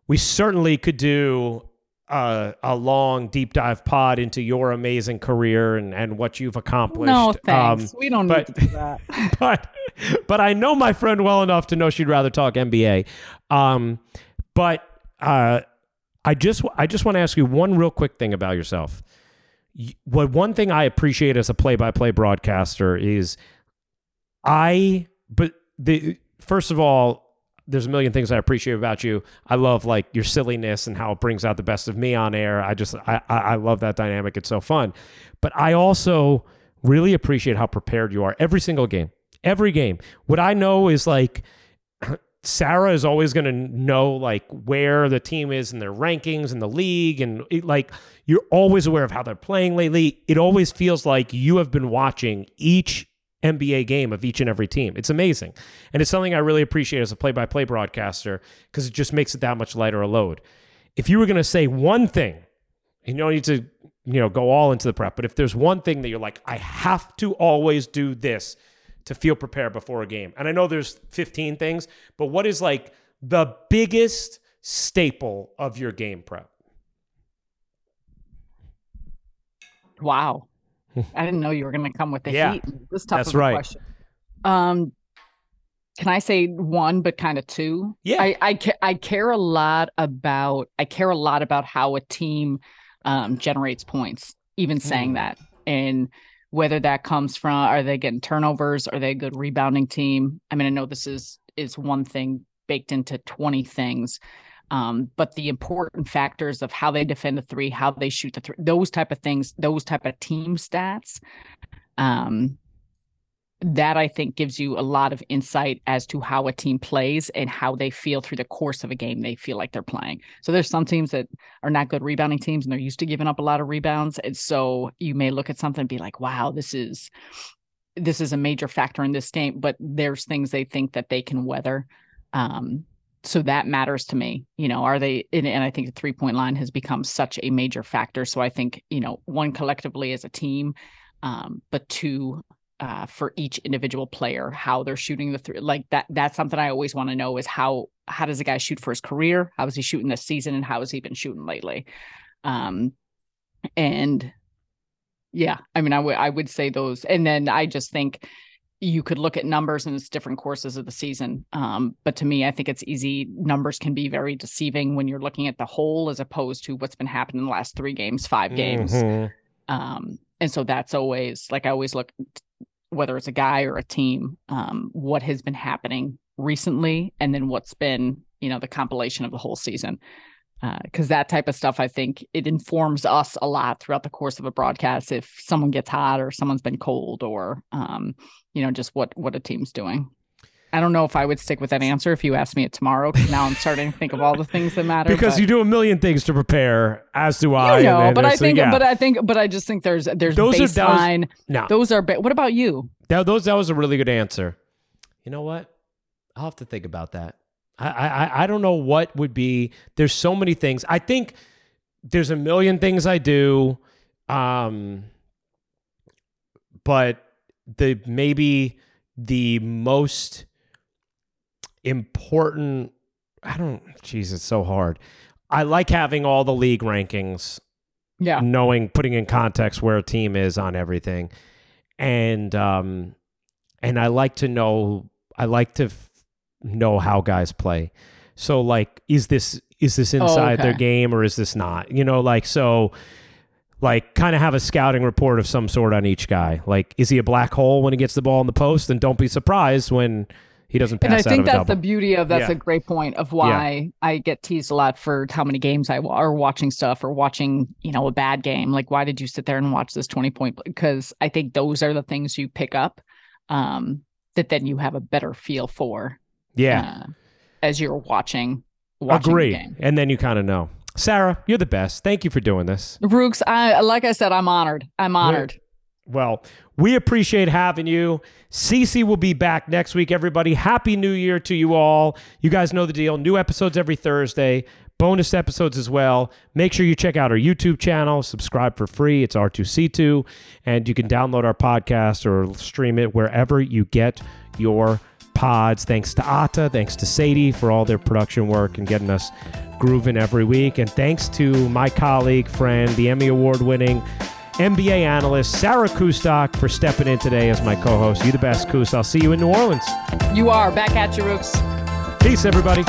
We certainly could do uh, a long deep dive pod into your amazing career and, and what you've accomplished. No, thanks. Um, we don't but, need to do that. but but I know my friend well enough to know she'd rather talk NBA. Um, but uh, I just I just want to ask you one real quick thing about yourself. What one thing I appreciate as a play-by-play broadcaster is I but the first of all there's a million things I appreciate about you. I love like your silliness and how it brings out the best of me on air. I just I I love that dynamic. It's so fun. But I also really appreciate how prepared you are every single game. Every game. What I know is like Sarah is always going to know like where the team is in their rankings in the league and it, like you're always aware of how they're playing lately. It always feels like you have been watching each NBA game of each and every team. It's amazing. And it's something I really appreciate as a play by play broadcaster because it just makes it that much lighter a load. If you were going to say one thing, you don't need to, you know, go all into the prep, but if there's one thing that you're like, I have to always do this to feel prepared before a game. And I know there's 15 things, but what is like the biggest staple of your game prep? Wow. I didn't know you were going to come with the yeah, heat. This tough that's right. question. Um, can I say one, but kind of two? Yeah. I I, ca- I care a lot about I care a lot about how a team um, generates points. Even saying mm. that, and whether that comes from are they getting turnovers? Are they a good rebounding team? I mean, I know this is is one thing baked into twenty things, um, but the important factors of how they defend the three, how they shoot the three, those type of things, those type of team stats, um, that I think gives you a lot of insight as to how a team plays and how they feel through the course of a game. They feel like they're playing. So there's some teams that are not good rebounding teams and they're used to giving up a lot of rebounds. And so you may look at something and be like, wow, this is this is a major factor in this game, but there's things they think that they can weather. Um, so that matters to me you know are they and, and i think the three point line has become such a major factor. So i think you know one collectively as a team um, but two uh, for each individual player how they're shooting the three like that that's something i always want to know is how how does a guy shoot for his career? How is he shooting this season and how has he been shooting lately? Um and yeah i mean i would i would say those and then i just think you could look at numbers and it's different courses of the season. Um, but to me, I think it's easy. Numbers can be very deceiving when you're looking at the whole as opposed to what's been happening in the last three games, five games. Mm-hmm. Um, and so that's always like I always look, whether it's a guy or a team, um, what has been happening recently, and then what's been, you know, the compilation of the whole season because uh, that type of stuff, I think it informs us a lot throughout the course of a broadcast. If someone gets hot or someone's been cold, or um, you know, just what what a team's doing. I don't know if I would stick with that answer if you asked me it tomorrow. Because now I'm starting to think of all the things that matter. because but, you do a million things to prepare, as do I. You know, and, but I think, yeah. but I think, but I just think there's there's those baseline. Are, no, those are. Ba- what about you? That those that was a really good answer. You know what? I'll have to think about that. I, I I don't know what would be. There's so many things. I think there's a million things I do, um, but the maybe the most important. I don't. Jeez, it's so hard. I like having all the league rankings. Yeah. Knowing, putting in context where a team is on everything, and um, and I like to know. I like to know how guys play. So like, is this is this oh, inside oh, okay. their game or is this not? You know, like so like kind of have a scouting report of some sort on each guy. Like, is he a black hole when he gets the ball in the post? And don't be surprised when he doesn't pass. And I think that's the beauty of that's yeah. a great point of why yeah. I get teased a lot for how many games I are watching stuff or watching, you know, a bad game. Like, why did you sit there and watch this twenty point? Because I think those are the things you pick up um, that then you have a better feel for. Yeah. Uh, as you're watching. watching Agree. The and then you kind of know. Sarah, you're the best. Thank you for doing this. Rooks, I like I said, I'm honored. I'm honored. Well, we appreciate having you. CC will be back next week, everybody. Happy New Year to you all. You guys know the deal. New episodes every Thursday, bonus episodes as well. Make sure you check out our YouTube channel, subscribe for free. It's R2C2, and you can download our podcast or stream it wherever you get your pods. Thanks to Ata, thanks to Sadye for all their production work and getting us grooving every week. And thanks to my colleague, friend, the Emmy Award winning NBA analyst Sarah Kustok for stepping in today as my co host. You the best, Kus. I'll see you in New Orleans. You are back at your rooks. Peace, everybody.